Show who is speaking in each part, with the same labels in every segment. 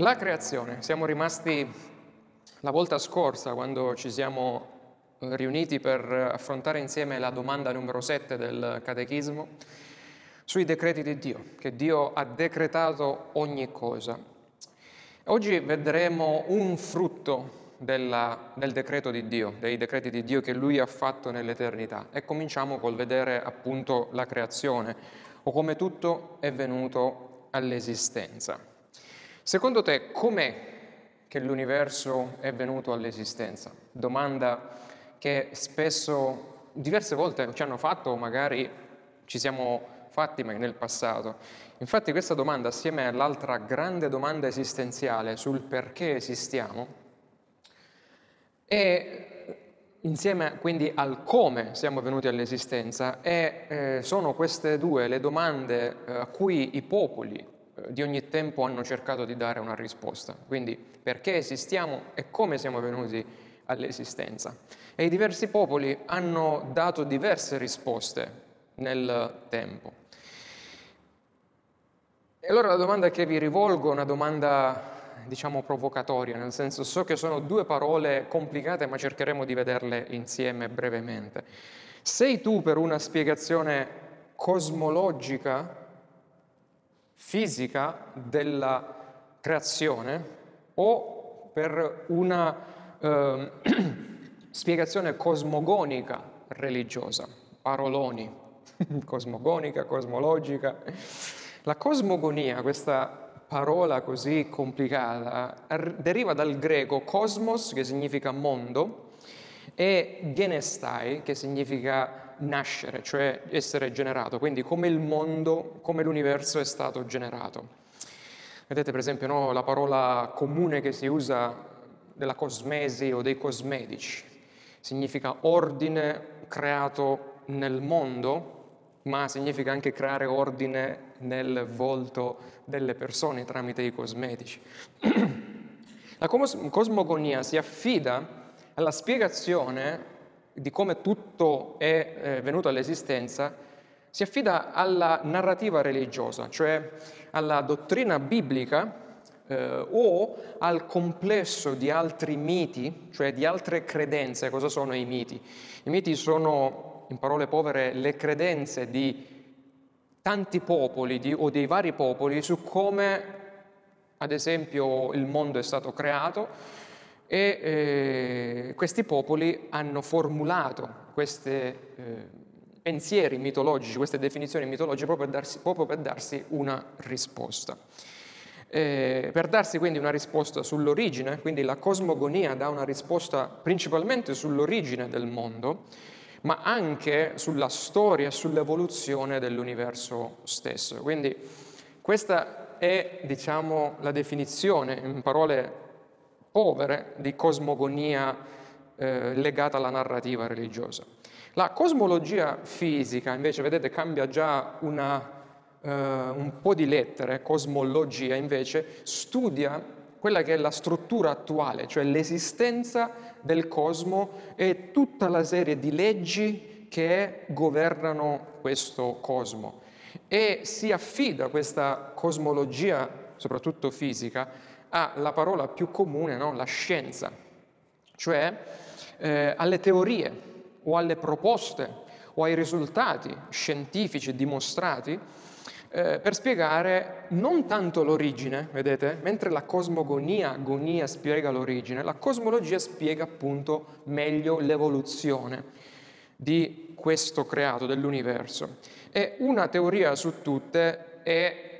Speaker 1: La creazione, siamo rimasti la volta scorsa quando ci siamo eh, riuniti per affrontare insieme la domanda numero 7 del catechismo sui decreti di Dio, che Dio ha decretato ogni cosa. Oggi vedremo un frutto della, del decreto di Dio, dei decreti di Dio che Lui ha fatto nell'eternità e cominciamo col vedere appunto la creazione o come tutto è venuto all'esistenza. Secondo te com'è che l'universo è venuto all'esistenza? Domanda che spesso, diverse volte ci hanno fatto, magari ci siamo fatti nel passato. Infatti questa domanda, assieme all'altra grande domanda esistenziale sul perché esistiamo, e insieme quindi al come siamo venuti all'esistenza, e, eh, sono queste due le domande eh, a cui i popoli di ogni tempo hanno cercato di dare una risposta. Quindi perché esistiamo e come siamo venuti all'esistenza. E i diversi popoli hanno dato diverse risposte nel tempo. E allora la domanda che vi rivolgo è una domanda, diciamo, provocatoria, nel senso so che sono due parole complicate, ma cercheremo di vederle insieme brevemente. Sei tu per una spiegazione cosmologica fisica della creazione o per una eh, spiegazione cosmogonica religiosa, paroloni, cosmogonica, cosmologica. La cosmogonia, questa parola così complicata, deriva dal greco cosmos, che significa mondo, e genestai, che significa nascere, cioè essere generato, quindi come il mondo, come l'universo è stato generato. Vedete per esempio no, la parola comune che si usa della cosmesi o dei cosmedici, significa ordine creato nel mondo, ma significa anche creare ordine nel volto delle persone tramite i cosmetici. La cosmogonia si affida alla spiegazione di come tutto è eh, venuto all'esistenza, si affida alla narrativa religiosa, cioè alla dottrina biblica eh, o al complesso di altri miti, cioè di altre credenze. Cosa sono i miti? I miti sono, in parole povere, le credenze di tanti popoli di, o dei vari popoli su come, ad esempio, il mondo è stato creato, e eh, questi popoli hanno formulato questi eh, pensieri mitologici, queste definizioni mitologiche proprio per darsi, proprio per darsi una risposta. Eh, per darsi quindi una risposta sull'origine, quindi la cosmogonia dà una risposta principalmente sull'origine del mondo, ma anche sulla storia sull'evoluzione dell'universo stesso. Quindi questa è, diciamo, la definizione in parole povere di cosmogonia eh, legata alla narrativa religiosa. La cosmologia fisica, invece, vedete, cambia già una, eh, un po' di lettere, cosmologia invece studia quella che è la struttura attuale, cioè l'esistenza del cosmo e tutta la serie di leggi che governano questo cosmo. E si affida questa cosmologia, soprattutto fisica, ha la parola più comune, no? la scienza, cioè eh, alle teorie o alle proposte o ai risultati scientifici dimostrati eh, per spiegare non tanto l'origine, vedete, mentre la cosmogonia agonia spiega l'origine, la cosmologia spiega appunto meglio l'evoluzione di questo creato, dell'universo. E una teoria su tutte è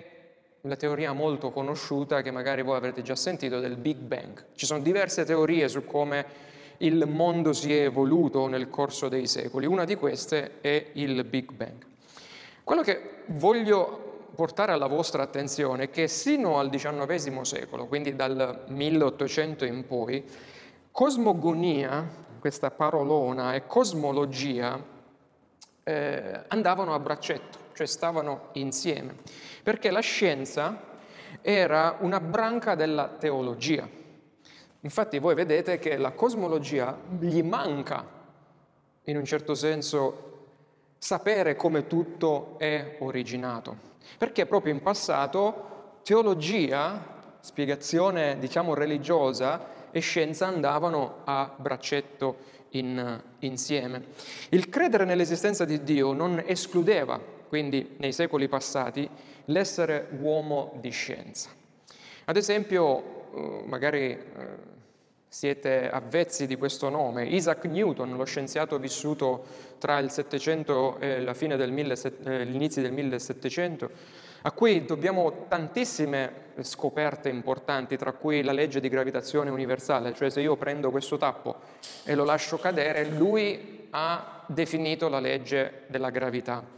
Speaker 1: la teoria molto conosciuta che magari voi avrete già sentito del Big Bang. Ci sono diverse teorie su come il mondo si è evoluto nel corso dei secoli. Una di queste è il Big Bang. Quello che voglio portare alla vostra attenzione è che sino al XIX secolo, quindi dal 1800 in poi, cosmogonia, questa parolona, e cosmologia eh, andavano a braccetto, cioè stavano insieme perché la scienza era una branca della teologia. Infatti voi vedete che la cosmologia gli manca, in un certo senso, sapere come tutto è originato, perché proprio in passato teologia spiegazione, diciamo, religiosa e scienza andavano a braccetto in, insieme. Il credere nell'esistenza di Dio non escludeva, quindi nei secoli passati, l'essere uomo di scienza. Ad esempio, eh, magari eh, siete avvezzi di questo nome, Isaac Newton, lo scienziato vissuto tra il 700 e eh, l'inizio del 1700, a cui dobbiamo tantissime scoperte importanti, tra cui la legge di gravitazione universale, cioè se io prendo questo tappo e lo lascio cadere, lui ha definito la legge della gravità.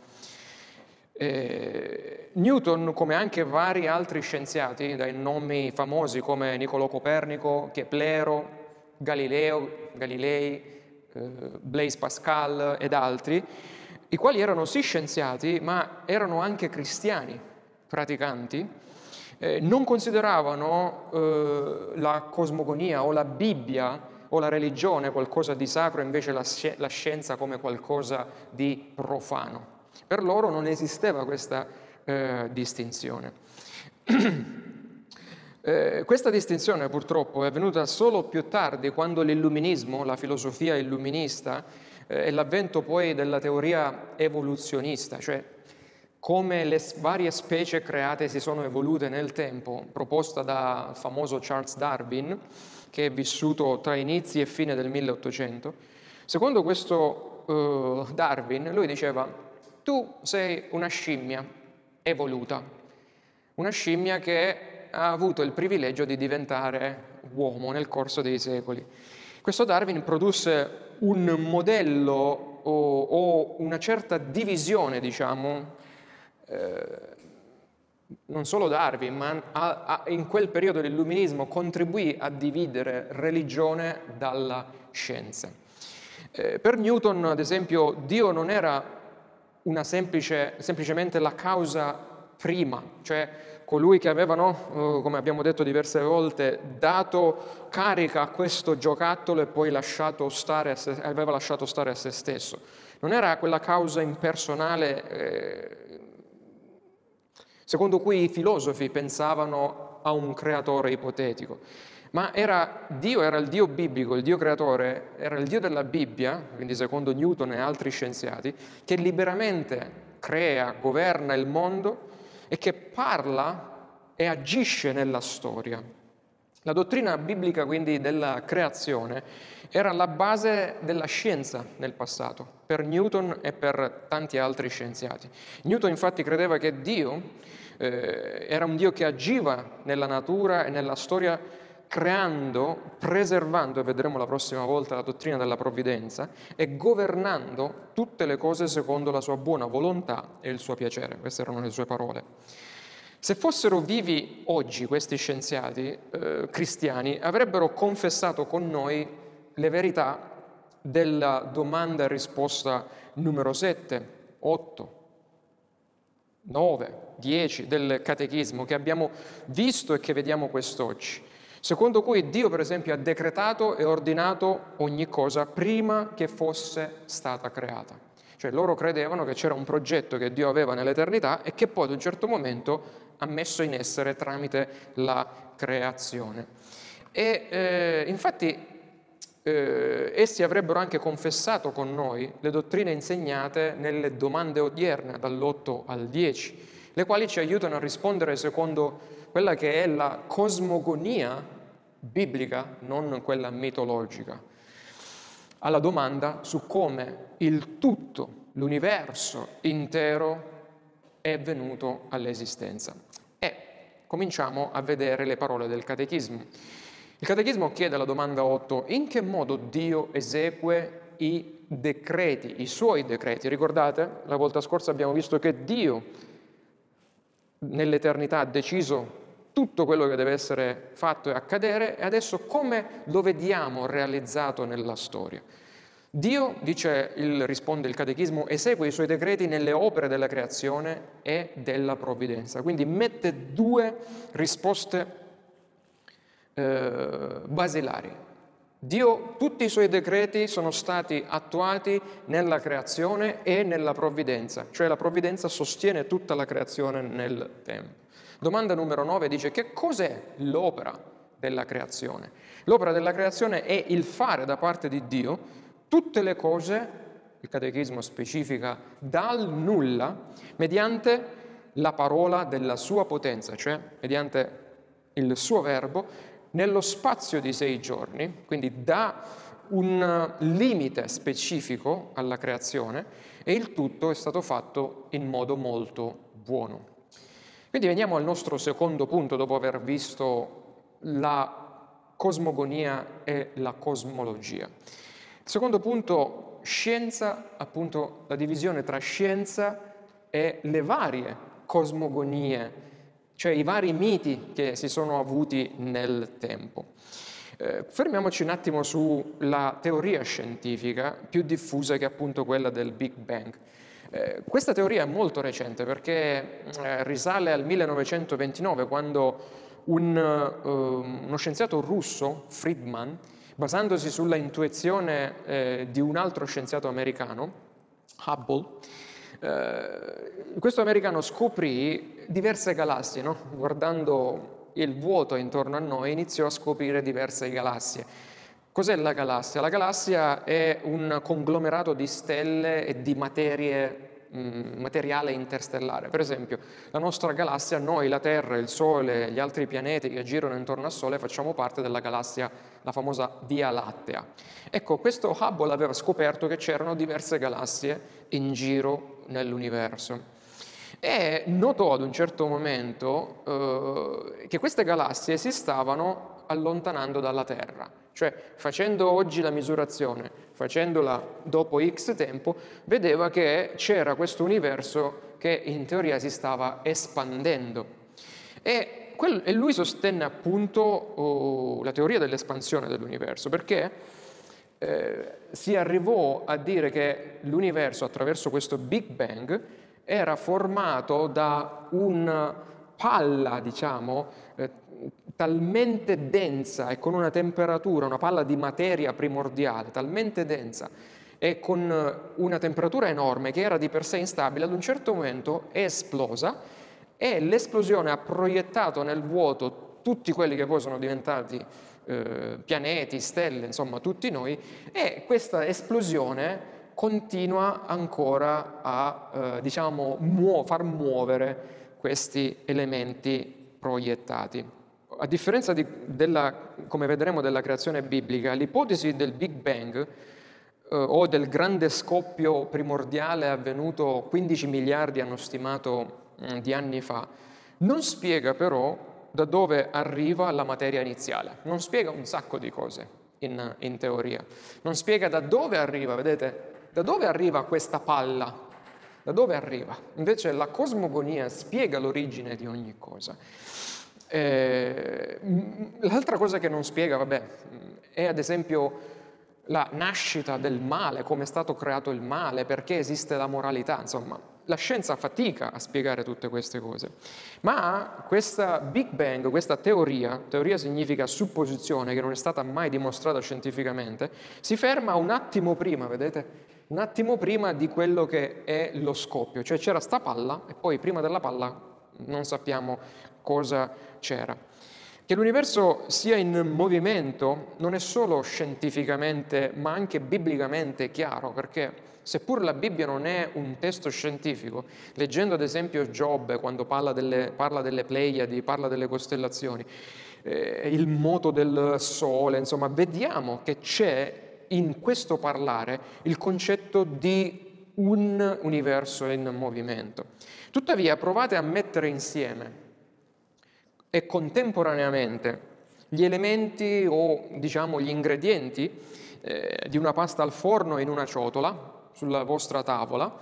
Speaker 1: Eh, Newton, come anche vari altri scienziati, dai nomi famosi come Niccolò Copernico, Keplero, Galileo, Galilei, eh, Blaise Pascal ed altri, i quali erano sì scienziati, ma erano anche cristiani, praticanti, eh, non consideravano eh, la cosmogonia o la Bibbia o la religione qualcosa di sacro, invece la, la scienza come qualcosa di profano. Per loro non esisteva questa eh, distinzione. eh, questa distinzione purtroppo è avvenuta solo più tardi, quando l'illuminismo, la filosofia illuminista eh, e l'avvento poi della teoria evoluzionista, cioè come le varie specie create si sono evolute nel tempo, proposta dal famoso Charles Darwin, che è vissuto tra inizi e fine del 1800. Secondo questo uh, Darwin, lui diceva tu sei una scimmia evoluta, una scimmia che ha avuto il privilegio di diventare uomo nel corso dei secoli. Questo Darwin produsse un modello o, o una certa divisione, diciamo, eh, non solo Darwin, ma a, a, in quel periodo l'illuminismo contribuì a dividere religione dalla scienza. Eh, per Newton, ad esempio, Dio non era una semplice, semplicemente la causa prima, cioè colui che aveva, no, eh, come abbiamo detto diverse volte, dato carica a questo giocattolo e poi lasciato se, aveva lasciato stare a se stesso. Non era quella causa impersonale eh, secondo cui i filosofi pensavano a un creatore ipotetico ma era, Dio era il Dio biblico, il Dio creatore, era il Dio della Bibbia, quindi secondo Newton e altri scienziati, che liberamente crea, governa il mondo e che parla e agisce nella storia. La dottrina biblica quindi della creazione era la base della scienza nel passato, per Newton e per tanti altri scienziati. Newton infatti credeva che Dio eh, era un Dio che agiva nella natura e nella storia creando, preservando, e vedremo la prossima volta la dottrina della provvidenza, e governando tutte le cose secondo la sua buona volontà e il suo piacere. Queste erano le sue parole. Se fossero vivi oggi questi scienziati eh, cristiani, avrebbero confessato con noi le verità della domanda e risposta numero 7, 8, 9, 10 del catechismo che abbiamo visto e che vediamo quest'oggi secondo cui Dio per esempio ha decretato e ordinato ogni cosa prima che fosse stata creata. Cioè loro credevano che c'era un progetto che Dio aveva nell'eternità e che poi ad un certo momento ha messo in essere tramite la creazione. E eh, infatti eh, essi avrebbero anche confessato con noi le dottrine insegnate nelle domande odierne dall'8 al 10, le quali ci aiutano a rispondere secondo quella che è la cosmogonia biblica, non quella mitologica, alla domanda su come il tutto, l'universo intero è venuto all'esistenza. E cominciamo a vedere le parole del catechismo. Il catechismo chiede alla domanda 8, in che modo Dio esegue i decreti, i suoi decreti? Ricordate, la volta scorsa abbiamo visto che Dio nell'eternità ha deciso tutto quello che deve essere fatto e accadere e adesso come lo vediamo realizzato nella storia. Dio, dice il, risponde il catechismo, esegue i suoi decreti nelle opere della creazione e della provvidenza. Quindi mette due risposte eh, basilari. Dio, tutti i suoi decreti sono stati attuati nella creazione e nella provvidenza, cioè la provvidenza sostiene tutta la creazione nel tempo. Domanda numero 9 dice che cos'è l'opera della creazione? L'opera della creazione è il fare da parte di Dio tutte le cose, il catechismo specifica, dal nulla, mediante la parola della sua potenza, cioè mediante il suo verbo, nello spazio di sei giorni, quindi dà un limite specifico alla creazione e il tutto è stato fatto in modo molto buono. Quindi veniamo al nostro secondo punto dopo aver visto la cosmogonia e la cosmologia. Il secondo punto, scienza, appunto la divisione tra scienza e le varie cosmogonie cioè i vari miti che si sono avuti nel tempo. Eh, fermiamoci un attimo sulla teoria scientifica più diffusa che è appunto quella del Big Bang. Eh, questa teoria è molto recente perché eh, risale al 1929 quando un, uh, uno scienziato russo, Friedman, basandosi sulla intuizione eh, di un altro scienziato americano, Hubble, eh, questo americano scoprì diverse galassie, no? guardando il vuoto intorno a noi iniziò a scoprire diverse galassie. Cos'è la galassia? La galassia è un conglomerato di stelle e di materie Mm, materiale interstellare. Per esempio, la nostra galassia, noi, la Terra, il Sole, gli altri pianeti che girano intorno al Sole, facciamo parte della galassia, la famosa Via Lattea. Ecco, questo Hubble aveva scoperto che c'erano diverse galassie in giro nell'universo e notò ad un certo momento eh, che queste galassie si stavano allontanando dalla Terra. Cioè, facendo oggi la misurazione, facendola dopo X tempo, vedeva che c'era questo universo che in teoria si stava espandendo. E, lui sostenne appunto oh, la teoria dell'espansione dell'universo, perché eh, si arrivò a dire che l'universo attraverso questo Big Bang era formato da una palla, diciamo, eh, talmente densa e con una temperatura, una palla di materia primordiale, talmente densa e con una temperatura enorme che era di per sé instabile, ad un certo momento è esplosa e l'esplosione ha proiettato nel vuoto tutti quelli che poi sono diventati eh, pianeti, stelle, insomma tutti noi, e questa esplosione continua ancora a eh, diciamo, muo- far muovere questi elementi proiettati a differenza di, della, come vedremo, della creazione biblica, l'ipotesi del Big Bang eh, o del grande scoppio primordiale avvenuto 15 miliardi, hanno stimato, mh, mm, di anni fa, non spiega però da dove arriva la materia iniziale, non spiega un sacco di cose in, in teoria, non spiega da dove arriva, vedete, da dove arriva questa palla, da dove arriva? Invece la cosmogonia spiega l'origine di ogni cosa. Eh, l'altra cosa che non spiega, vabbè, è ad esempio la nascita del male, come è stato creato il male, perché esiste la moralità, insomma, la scienza fatica a spiegare tutte queste cose. Ma questa Big Bang, questa teoria, teoria significa supposizione che non è stata mai dimostrata scientificamente, si ferma un attimo prima, vedete? Un attimo prima di quello che è lo scoppio, cioè c'era sta palla e poi prima della palla non sappiamo cosa c'era. Che l'universo sia in movimento non è solo scientificamente, ma anche biblicamente chiaro, perché seppur la Bibbia non è un testo scientifico, leggendo ad esempio Giobbe quando parla delle, parla delle Pleiadi, parla delle costellazioni, eh, il moto del sole, insomma, vediamo che c'è in questo parlare il concetto di un universo in movimento. Tuttavia provate a mettere insieme e contemporaneamente gli elementi o diciamo gli ingredienti eh, di una pasta al forno in una ciotola sulla vostra tavola,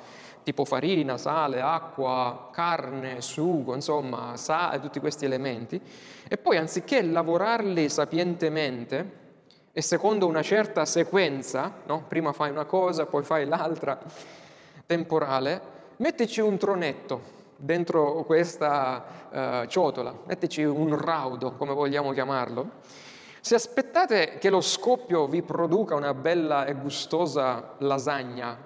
Speaker 1: tipo farina, sale, acqua, carne, sugo, insomma, sale, tutti questi elementi, e poi anziché lavorarli sapientemente e secondo una certa sequenza, no? prima fai una cosa, poi fai l'altra, temporale, mettici un tronetto dentro questa uh, ciotola, mettici un raudo, come vogliamo chiamarlo. Se aspettate che lo scoppio vi produca una bella e gustosa lasagna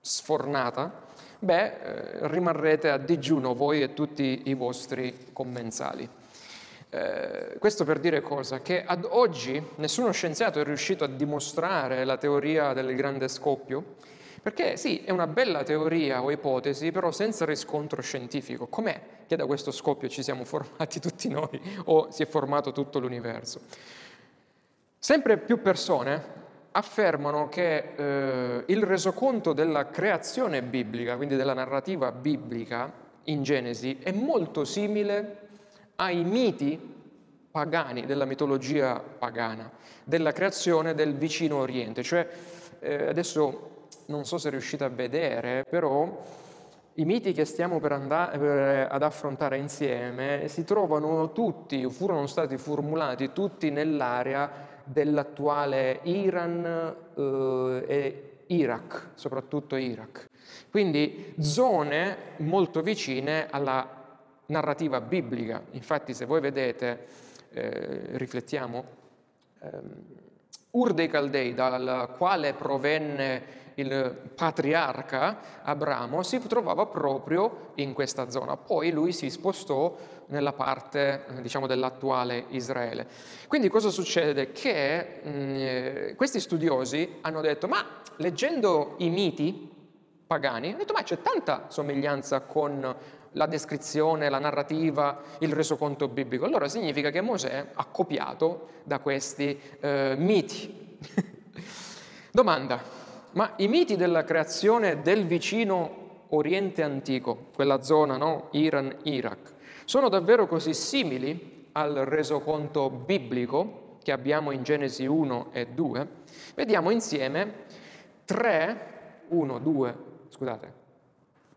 Speaker 1: sfornata, beh, eh, rimarrete a digiuno voi e tutti i vostri commensali. Eh, questo per dire cosa? Che ad oggi nessuno scienziato è riuscito a dimostrare la teoria del grande scoppio, perché sì, è una bella teoria o ipotesi, però senza riscontro scientifico. Com'è che da questo scoppio ci siamo formati tutti noi o si è formato tutto l'universo? Sempre più persone affermano che eh, il resoconto della creazione biblica, quindi della narrativa biblica in Genesi, è molto simile ai miti pagani, della mitologia pagana, della creazione del vicino Oriente. Cioè, eh, adesso non so se riuscite a vedere, però i miti che stiamo per andare per, ad affrontare insieme si trovano tutti, furono stati formulati tutti nell'area dell'attuale Iran eh, e Iraq, soprattutto Iraq. Quindi zone molto vicine alla narrativa biblica. Infatti se voi vedete, eh, riflettiamo, ehm, Ur dei Caldei, dal quale provenne il patriarca Abramo, si trovava proprio in questa zona. Poi lui si spostò nella parte diciamo, dell'attuale Israele. Quindi cosa succede? Che mh, mm, questi studiosi hanno detto, ma leggendo i miti pagani, hanno detto, ma c'è tanta somiglianza con la descrizione, la narrativa, il resoconto biblico. Allora significa che Mosè ha copiato da questi eh, miti. Domanda, ma i miti della creazione del vicino Oriente antico, quella zona, no? Iran, Iraq, sono davvero così simili al resoconto biblico che abbiamo in Genesi 1 e 2? Vediamo insieme tre, 1, 2, scusate,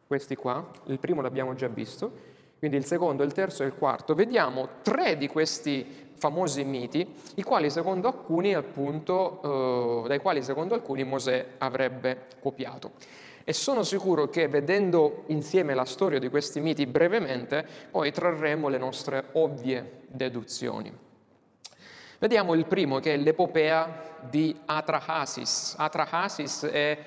Speaker 1: questi qua, il primo l'abbiamo già visto, quindi il secondo, il terzo e il quarto, vediamo tre di questi famosi miti, quali alcuni, appunto, eh, dai quali secondo alcuni Mosè avrebbe copiato. E sono sicuro che vedendo insieme la storia di questi miti brevemente, poi trarremo le nostre ovvie deduzioni. Vediamo il primo che è l'epopea di Atrahasis. Atrahasis è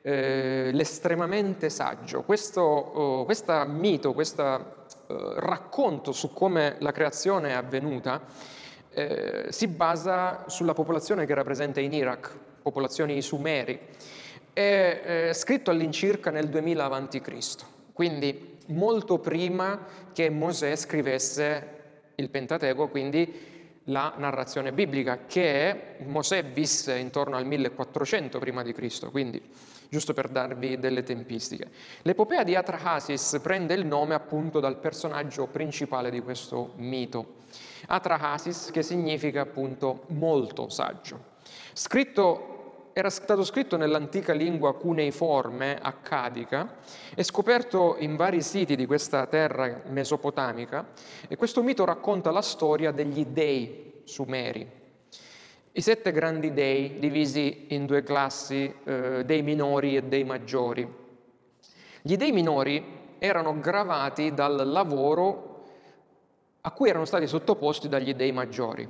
Speaker 1: eh, l'estremamente saggio. Questo oh, mito, questo eh, racconto su come la creazione è avvenuta eh, si basa sulla popolazione che era presente in Iraq, popolazioni sumeri è eh, scritto all'incirca nel 2000 a.C., quindi molto prima che Mosè scrivesse il Pentateuco, quindi la narrazione biblica, che Mosè visse intorno al 1400 prima di Cristo, quindi giusto per darvi delle tempistiche. L'epopea di Atrahasis prende il nome appunto dal personaggio principale di questo mito, Atrahasis che significa appunto molto saggio. Scritto era stato scritto nell'antica lingua cuneiforme accadica e scoperto in vari siti di questa terra mesopotamica e questo mito racconta la storia degli dei sumeri, i sette grandi dei divisi in due classi, eh, dei minori e dei maggiori. Gli dei minori erano gravati dal lavoro a cui erano stati sottoposti dagli dei maggiori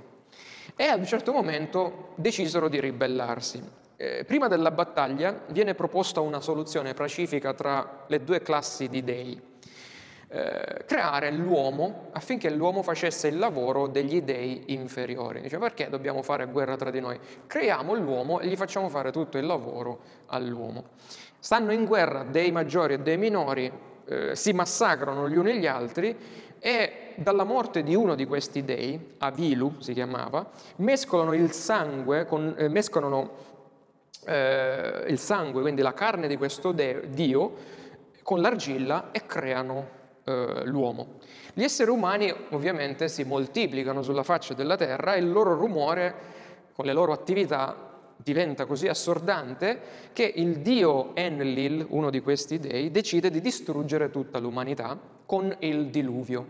Speaker 1: e ad un certo momento decisero di ribellarsi eh, prima della battaglia viene proposta una soluzione pacifica tra le due classi di dei. Eh, creare l'uomo affinché l'uomo facesse il lavoro degli dei inferiori. Dice perché dobbiamo fare guerra tra di noi? Creiamo l'uomo e gli facciamo fare tutto il lavoro all'uomo. Stanno in guerra dei maggiori e dei minori, eh, si massacrano gli uni gli altri e dalla morte di uno di questi dei, Avilu si chiamava, mescolano il sangue, con, eh, mescolano eh, il sangue, quindi la carne di questo de- Dio, con l'argilla e creano eh, l'uomo. Gli esseri umani ovviamente si moltiplicano sulla faccia della terra e il loro rumore con le loro attività diventa così assordante che il dio Enlil, uno di questi dei, decide di distruggere tutta l'umanità con il diluvio.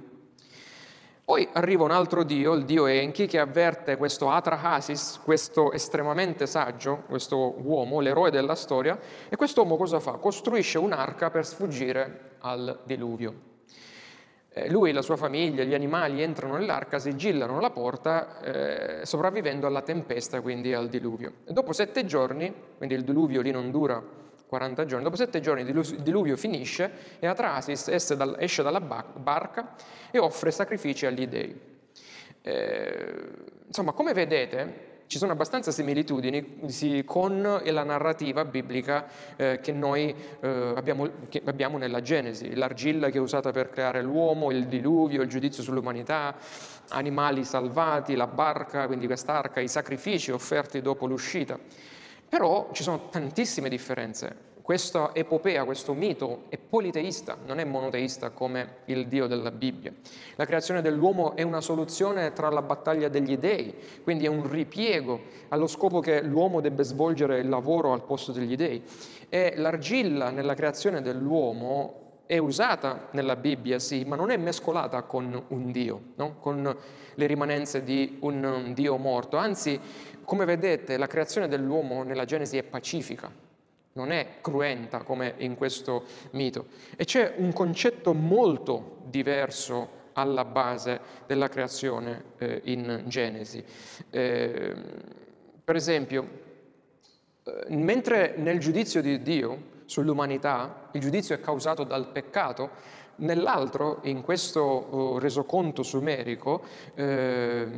Speaker 1: Poi arriva un altro dio, il dio Enki, che avverte questo Atrahasis, questo estremamente saggio, questo uomo, l'eroe della storia, e quest'uomo cosa fa? Costruisce un'arca per sfuggire al diluvio. Eh, lui la sua famiglia, gli animali entrano nell'arca, sigillano la porta, eh, sopravvivendo alla tempesta, quindi al diluvio. E dopo sette giorni, quindi il diluvio lì non dura 40 giorni, dopo sette giorni il diluvio finisce e Atrasis esce dalla barca e offre sacrifici agli dei. Eh, insomma, come vedete, ci sono abbastanza similitudini con la narrativa biblica eh, che noi eh, abbiamo, che abbiamo, nella Genesi, l'argilla che è usata per creare l'uomo, il diluvio, il giudizio sull'umanità, animali salvati, la barca, quindi quest'arca, i sacrifici offerti dopo l'uscita. Però ci sono tantissime differenze questa epopea, questo mito è politeista, non è monoteista come il Dio della Bibbia. La creazione dell'uomo è una soluzione tra la battaglia degli dei, quindi è un ripiego allo scopo che l'uomo debba svolgere il lavoro al posto degli dei. E l'argilla nella creazione dell'uomo è usata nella Bibbia, sì, ma non è mescolata con un Dio, no? con le rimanenze di un Dio morto. Anzi, come vedete, la creazione dell'uomo nella Genesi è pacifica, non è cruenta come in questo mito. E c'è un concetto molto diverso alla base della creazione eh, in Genesi. Eh, per esempio, eh, mentre nel giudizio di Dio sull'umanità il giudizio è causato dal peccato, nell'altro, in questo oh, resoconto sumerico, eh,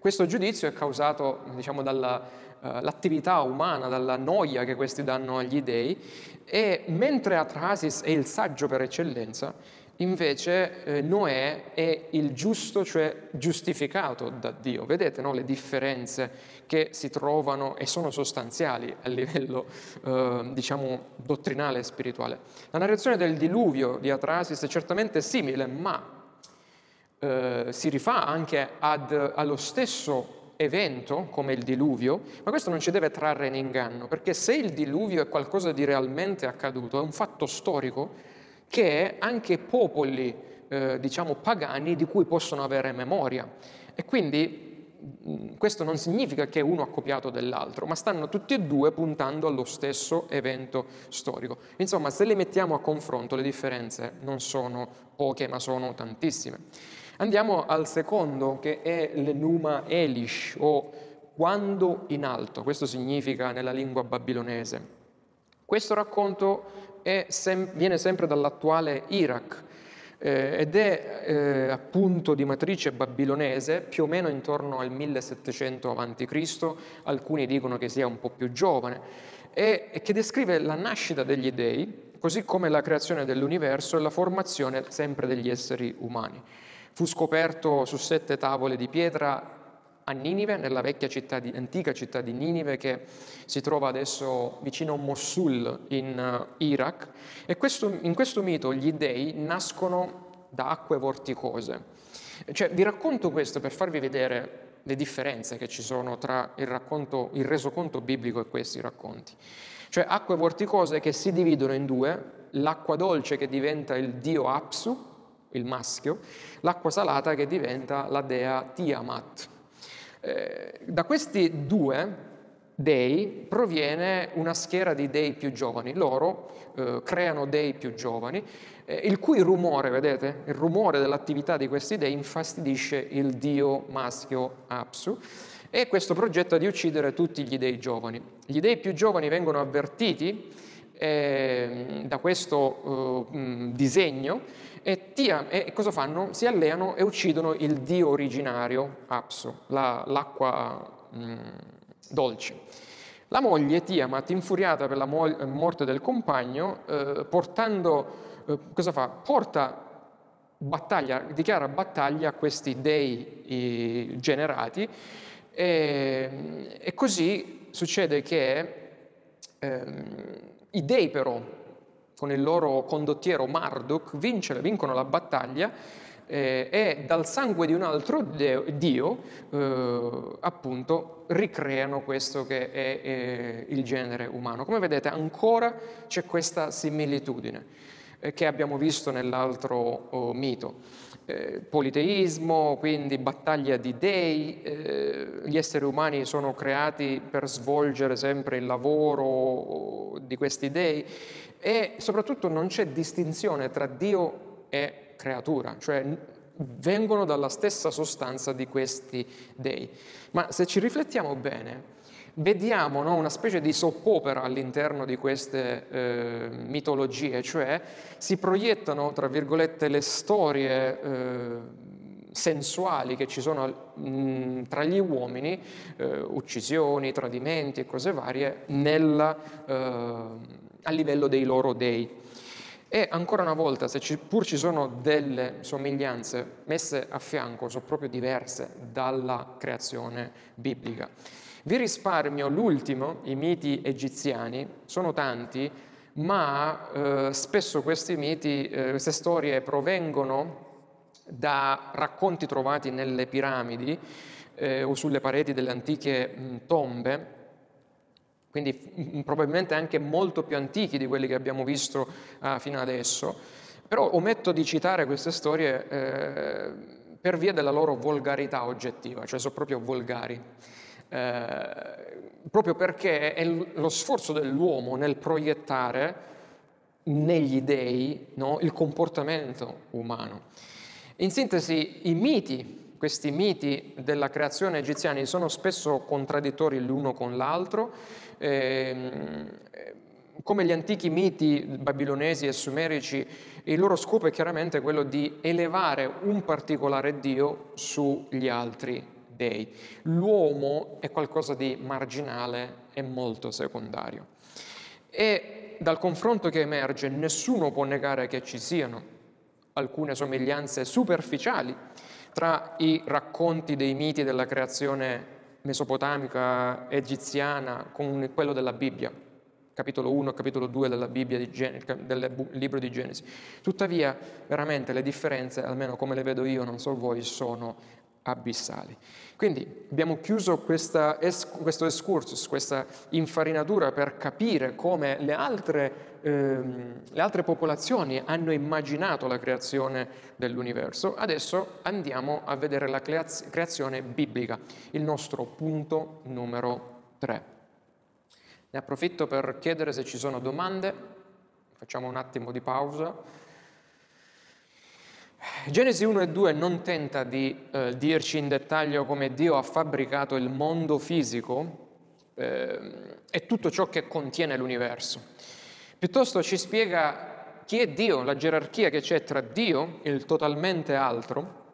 Speaker 1: questo giudizio è causato diciamo, dalla eh, umana, dalla noia che questi danno agli dei, e mentre Atrasis è il saggio per eccellenza, invece eh, Noè è il giusto, cioè giustificato da Dio. Vedete no? le differenze che si trovano e sono sostanziali a livello, eh, diciamo, dottrinale e spirituale. La narrazione del diluvio di Atrasis è certamente simile, ma eh, si rifà anche ad, allo stesso evento come il diluvio, ma questo non ci deve trarre in inganno, perché se il diluvio è qualcosa di realmente accaduto, è un fatto storico che anche popoli, eh, diciamo, pagani di cui possono avere memoria. E quindi mm, questo non significa che uno ha copiato dell'altro, ma stanno tutti e due puntando allo stesso evento storico. Insomma, se le mettiamo a confronto, le differenze non sono poche, ma sono tantissime. Andiamo al secondo che è l'enuma elish o quando in alto, questo significa nella lingua babilonese. Questo racconto sem- viene sempre dall'attuale Iraq eh, ed è eh, appunto di matrice babilonese più o meno intorno al 1700 a.C., alcuni dicono che sia un po' più giovane, e, e che descrive la nascita degli dei, così come la creazione dell'universo e la formazione sempre degli esseri umani. Fu scoperto su sette tavole di pietra a Ninive, nella vecchia città di, antica città di Ninive che si trova adesso vicino a Mosul in uh, Iraq. E questo, in questo mito gli dei nascono da acque vorticose. Cioè, vi racconto questo per farvi vedere le differenze che ci sono tra il, racconto, il resoconto biblico e questi racconti. Cioè acque vorticose che si dividono in due, l'acqua dolce che diventa il dio Apsu, il maschio, l'acqua salata che diventa la dea Tiamat. Eh, da questi due dei proviene una schiera di dei più giovani, loro eh, creano dei più giovani, eh, il cui rumore, vedete, il rumore dell'attività di questi dei infastidisce il dio maschio Apsu e questo progetta di uccidere tutti gli dei giovani. Gli dei più giovani vengono avvertiti eh, da questo eh, disegno e, tia, e, cosa fanno? Si alleano e uccidono il dio originario, Apsu, la, l'acqua mh, mm, dolce. La moglie Tiamat, infuriata per la mo- morte del compagno, eh, portando, eh, cosa fa? Porta battaglia, dichiara battaglia a questi dei eh, generati e, e, così succede che ehm, i dei però con il loro condottiero Marduk, vincono, vincono la battaglia eh, e dal sangue di un altro deo, dio, eh, appunto, ricreano questo che è, è, il genere umano. Come vedete, ancora c'è questa similitudine eh, che abbiamo visto nell'altro oh, mito. Eh, politeismo, quindi battaglia di dei, eh, gli esseri umani sono creati per svolgere sempre il lavoro di questi dei e soprattutto non c'è distinzione tra Dio e creatura, cioè vengono dalla stessa sostanza di questi dei. Ma se ci riflettiamo bene, vediamo no, una specie di soppopera all'interno di queste eh, mitologie, cioè si proiettano, tra virgolette, le storie eh, sensuali che ci sono mh, tra gli uomini, eh, uccisioni, tradimenti e cose varie, nella, eh, a livello dei loro dei. E ancora una volta, se ci, pur ci sono delle somiglianze messe a fianco, sono proprio diverse dalla creazione biblica. Vi risparmio l'ultimo, i miti egiziani, sono tanti, ma eh, spesso questi miti, eh, queste storie provengono da racconti trovati nelle piramidi eh, o sulle pareti delle antiche mh, tombe, quindi mh, probabilmente anche molto più antichi di quelli che abbiamo visto uh, fino adesso. Però ometto di citare queste storie eh, per via della loro volgarità oggettiva, cioè sono proprio volgari. Eh, proprio perché è lo sforzo dell'uomo nel proiettare negli dei no, il comportamento umano. In sintesi, i miti, questi miti della creazione egiziani sono spesso contraddittori l'uno con l'altro, ehm, come gli antichi miti babilonesi e sumerici, il loro scopo è chiaramente quello di elevare un particolare Dio sugli altri dei. L'uomo è qualcosa di marginale e molto secondario. E dal confronto che emerge nessuno può negare che ci siano alcune somiglianze superficiali tra i racconti dei miti della creazione mesopotamica, egiziana, con quello della Bibbia, capitolo 1 capitolo 2 della Bibbia di Gen- del libro di Genesi. Tuttavia, veramente le differenze, almeno come le vedo io, non so voi, sono abissali. Quindi abbiamo chiuso questa, questo excursus, questa infarinatura per capire come le altre, ehm, le altre popolazioni hanno immaginato la creazione dell'universo. Adesso andiamo a vedere la creazione biblica, il nostro punto numero 3. Ne approfitto per chiedere se ci sono domande, facciamo un attimo di pausa. Genesi 1 e 2 non tenta di eh, dirci in dettaglio come Dio ha fabbricato il mondo fisico eh, e tutto ciò che contiene l'universo. Piuttosto ci spiega chi è Dio, la gerarchia che c'è tra Dio, il totalmente altro,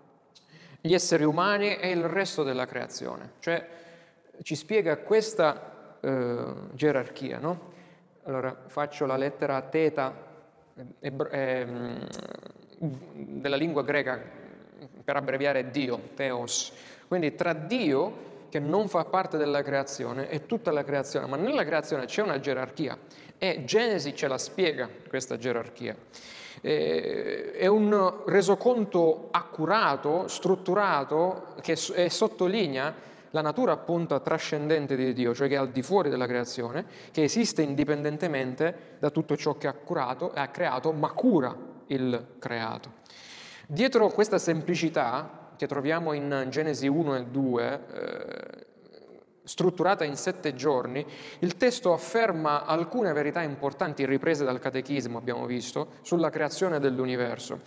Speaker 1: gli esseri umani e il resto della creazione. Cioè ci spiega questa eh, gerarchia, no? Allora faccio la lettera teta, eh, ehm, della lingua greca per abbreviare Dio, Theos. Quindi tra Dio, che non fa parte della creazione, e tutta la creazione, ma nella creazione c'è una gerarchia e Genesi ce la spiega questa gerarchia. È un resoconto accurato, strutturato, che sottolinea la natura appunto trascendente di Dio, cioè che è al di fuori della creazione, che esiste indipendentemente da tutto ciò che ha, curato, ha creato, ma cura il creato. Dietro questa semplicità che troviamo in Genesi 1 e 2, eh, strutturata in sette giorni, il testo afferma alcune verità importanti riprese dal catechismo, abbiamo visto, sulla creazione dell'universo,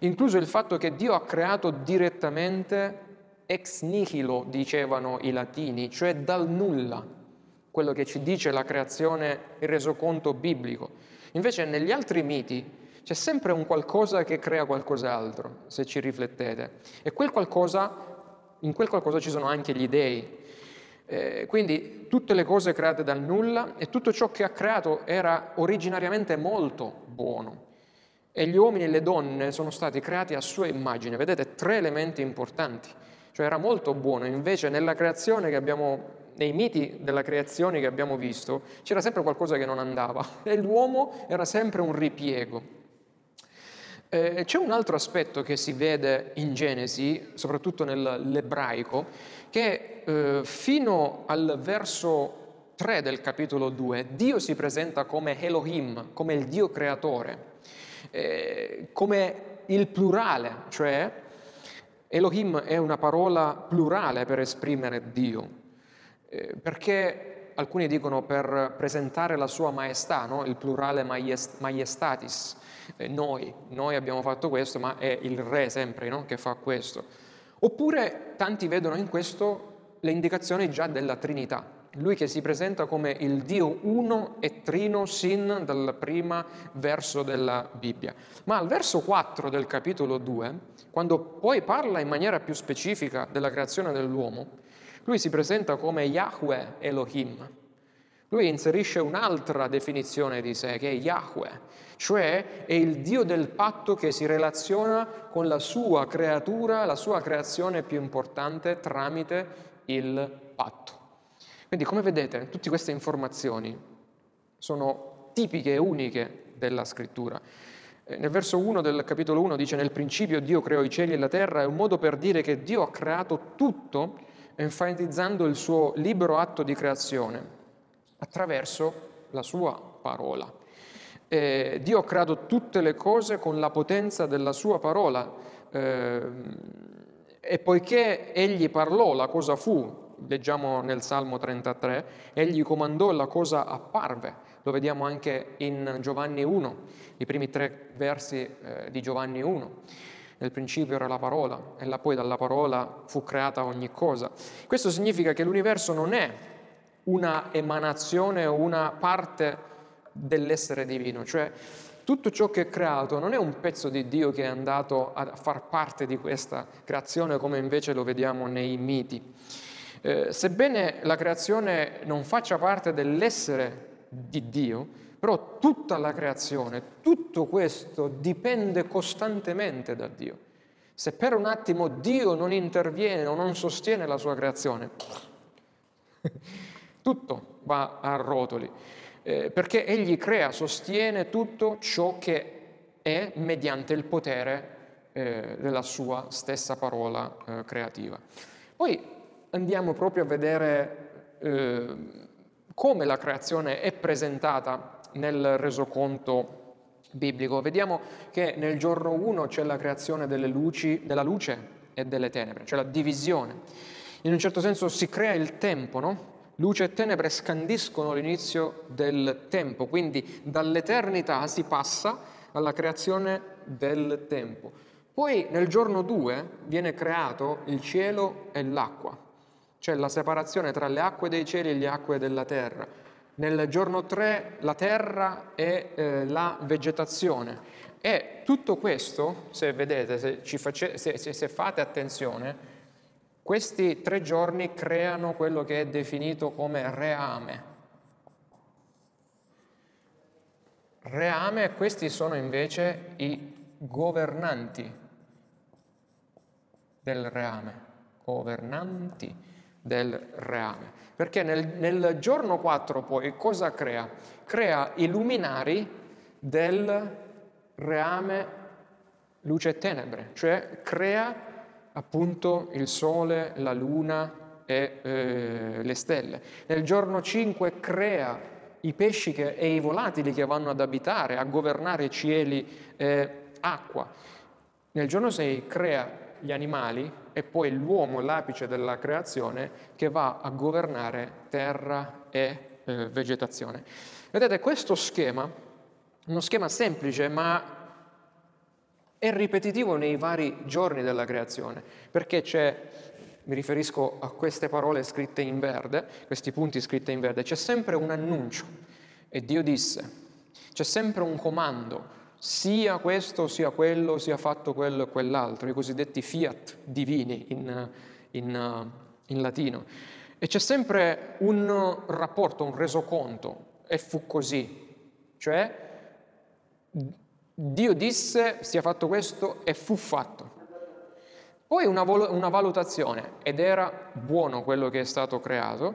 Speaker 1: incluso il fatto che Dio ha creato direttamente ex nihilo, dicevano i latini, cioè dal nulla, quello che ci dice la creazione, il resoconto biblico. Invece negli altri miti c'è sempre un qualcosa che crea qualcos'altro, se ci riflettete. E quel qualcosa, in quel qualcosa ci sono anche gli dei. Eh, quindi tutte le cose create dal nulla e tutto ciò che ha creato era originariamente molto buono. E gli uomini e le donne sono stati creati a sua immagine. Vedete, tre elementi importanti. Cioè era molto buono, invece nella creazione che abbiamo nei miti della creazione che abbiamo visto c'era sempre qualcosa che non andava e l'uomo era sempre un ripiego. Eh, c'è un altro aspetto che si vede in Genesi, soprattutto nell'ebraico, che eh, fino al verso 3 del capitolo 2 Dio si presenta come Elohim, come il Dio creatore, eh, come il plurale, cioè Elohim è una parola plurale per esprimere Dio, eh, perché alcuni dicono per presentare la sua maestà, no? il plurale maiest- maiestatis, eh, noi, noi abbiamo fatto questo, ma è il re sempre no? che fa questo. Oppure tanti vedono in questo le indicazioni già della Trinità, lui che si presenta come il Dio uno e trino sin dal primo verso della Bibbia. Ma al verso 4 del capitolo 2, quando poi parla in maniera più specifica della creazione dell'uomo, lui si presenta come Yahweh Elohim. Lui inserisce un'altra definizione di sé, che è Yahweh, cioè è il Dio del patto che si relaziona con la sua creatura, la sua creazione più importante tramite il patto. Quindi come vedete tutte queste informazioni sono tipiche e uniche della scrittura. Eh, nel verso 1 del capitolo 1 dice nel principio Dio creò i cieli e la terra, è un modo per dire che Dio ha creato tutto enfatizzando il suo libero atto di creazione attraverso la sua parola. Eh, Dio ha creato tutte le cose con la potenza della sua parola eh, e poiché egli parlò, la cosa fu, leggiamo nel Salmo 33, egli comandò la cosa apparve, lo vediamo anche in Giovanni 1, i primi tre versi eh, di Giovanni 1. Nel principio era la parola e poi dalla parola fu creata ogni cosa. Questo significa che l'universo non è una emanazione o una parte dell'essere divino, cioè tutto ciò che è creato non è un pezzo di Dio che è andato a far parte di questa creazione come invece lo vediamo nei miti. Eh, sebbene la creazione non faccia parte dell'essere di Dio, però tutta la creazione, tutto questo dipende costantemente da Dio. Se per un attimo Dio non interviene o non sostiene la sua creazione, tutto va a rotoli, eh, perché Egli crea, sostiene tutto ciò che è mediante il potere eh, della sua stessa parola eh, creativa. Poi andiamo proprio a vedere eh, come la creazione è presentata nel resoconto biblico. Vediamo che nel giorno 1 c'è la creazione luci, della luce e delle tenebre, cioè la divisione. In un certo senso si crea il tempo, no? Luce e tenebre scandiscono l'inizio del tempo, quindi dall'eternità si passa alla creazione del tempo. Poi nel giorno 2 viene creato il cielo e l'acqua. C'è la separazione tra le acque dei cieli e le acque della terra. Nel giorno 3 la terra e eh, la vegetazione. E tutto questo, se vedete, se, face, se, se, se fate attenzione, questi tre giorni creano quello che è definito come reame. Reame, questi sono invece i governanti del reame, governanti del reame. Perché nel, nel giorno 4 poi cosa crea? Crea i luminari del reame luce e tenebre, cioè crea appunto il sole, la luna e eh, le stelle. Nel giorno 5 crea i pesci che, e i volatili che vanno ad abitare, a governare cieli e acqua. Nel giorno 6 crea gli animali e poi l'uomo, l'apice della creazione, che va a governare terra e eh, vegetazione. Vedete, questo schema, uno schema semplice, ma è ripetitivo nei vari giorni della creazione, perché c'è, mi riferisco a queste parole scritte in verde, questi punti scritti in verde, c'è sempre un annuncio. E Dio disse, c'è sempre un comando, sia questo, sia quello, sia fatto quello e quell'altro, i cosiddetti fiat divini in, in, in latino. E c'è sempre un rapporto, un resoconto, e fu così, cioè Dio disse sia fatto questo e fu fatto. Poi una, una valutazione, ed era buono quello che è stato creato,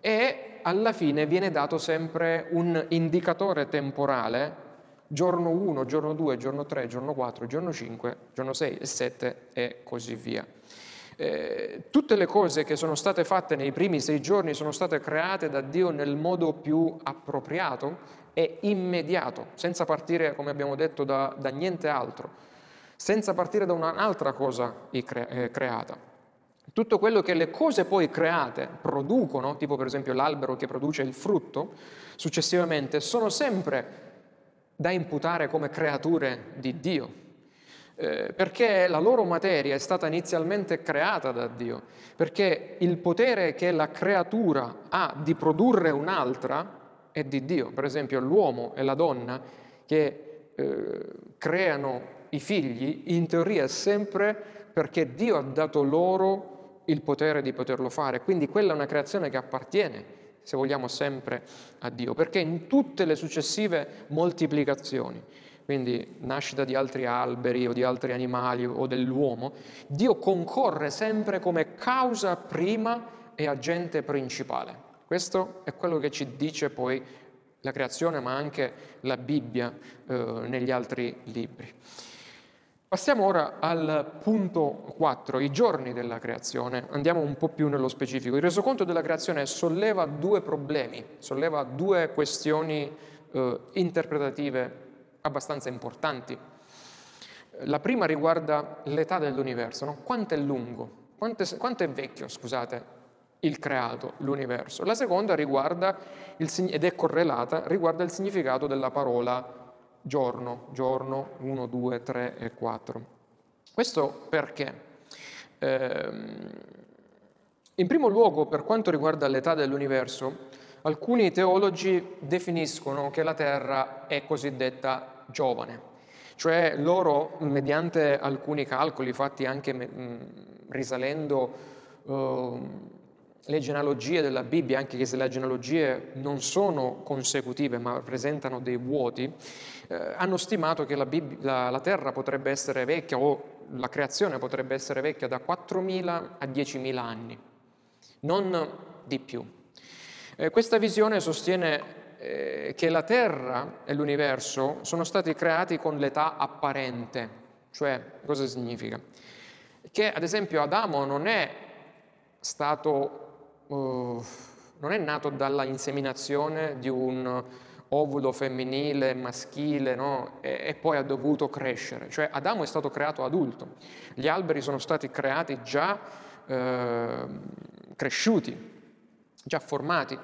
Speaker 1: e alla fine viene dato sempre un indicatore temporale giorno 1, giorno 2, giorno 3, giorno 4, giorno 5, giorno 6 e 7 e così via. Eh, tutte le cose che sono state fatte nei primi sei giorni sono state create da Dio nel modo più appropriato e immediato, senza partire, come abbiamo detto, da, da niente altro, senza partire da un'altra cosa eh, creata. Tutto quello che le cose poi create producono, tipo per esempio l'albero che produce il frutto, successivamente sono sempre da imputare come creature di Dio, eh, perché la loro materia è stata inizialmente creata da Dio, perché il potere che la creatura ha di produrre un'altra è di Dio. Per esempio l'uomo e la donna che eh, creano i figli, in teoria è sempre perché Dio ha dato loro il potere di poterlo fare. Quindi quella è una creazione che appartiene, se vogliamo, sempre a Dio, perché in tutte le successive moltiplicazioni, quindi nascita di altri alberi o di altri animali o dell'uomo, Dio concorre sempre come causa prima e agente principale. Questo è quello che ci dice poi la creazione, ma anche la Bibbia eh, negli altri libri. Passiamo ora al punto 4, i giorni della creazione. Andiamo un po' più nello specifico. Il resoconto della creazione solleva due problemi, solleva due questioni eh, interpretative abbastanza importanti. La prima riguarda l'età dell'universo, no? quanto è lungo, quanto è, quanto è vecchio, scusate, il creato, l'universo. La seconda riguarda, il, ed è correlata, riguarda il significato della parola giorno, giorno 1, 2, 3 e 4. Questo perché? Eh, in primo luogo, per quanto riguarda l'età dell'universo, alcuni teologi definiscono che la Terra è cosiddetta giovane, cioè loro, mediante alcuni calcoli fatti anche risalendo uh, le genealogie della Bibbia, anche se le genealogie non sono consecutive ma presentano dei vuoti, eh, hanno stimato che la, Bibbia, la, la, Terra potrebbe essere vecchia o la creazione potrebbe essere vecchia da 4.000 a 10.000 anni, non di più. Eh, questa visione sostiene eh, che la Terra e l'universo sono stati creati con l'età apparente, cioè cosa significa? Che ad esempio Adamo non è stato non è nato dalla inseminazione di un ovulo femminile, maschile, no? e, e, poi ha dovuto crescere. Cioè Adamo è stato creato adulto, gli alberi sono stati creati già eh, cresciuti, già formati.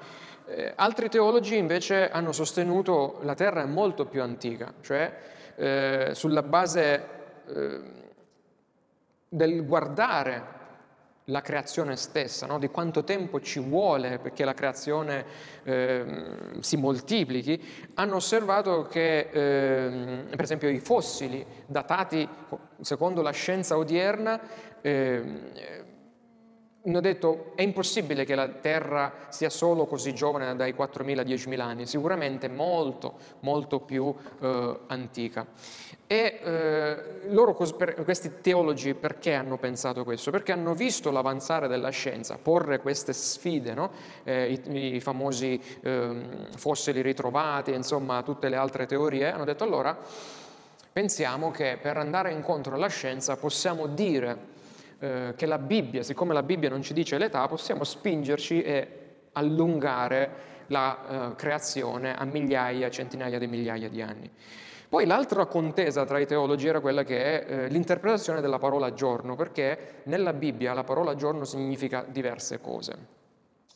Speaker 1: Eh, altri teologi invece hanno sostenuto la Terra è molto più antica, cioè eh, sulla base eh, del guardare la creazione stessa, no? di quanto tempo ci vuole perché la creazione eh, si moltiplichi, hanno osservato che eh, per esempio i fossili datati secondo la scienza odierna eh, hanno detto è impossibile che la Terra sia solo così giovane dai 4.000-10.000 anni, sicuramente molto, molto più eh, antica. E eh, loro, questi teologi, perché hanno pensato questo? Perché hanno visto l'avanzare della scienza, porre queste sfide, no? eh, i, i, famosi eh, fossili ritrovati, insomma tutte le altre teorie, hanno detto allora pensiamo che per andare incontro alla scienza possiamo dire eh, che la Bibbia, siccome la Bibbia non ci dice l'età, possiamo spingerci e allungare la eh, creazione a migliaia, centinaia di migliaia di anni. Poi l'altra contesa tra i teologi era quella che è eh, l'interpretazione della parola giorno, perché nella Bibbia la parola giorno significa diverse cose.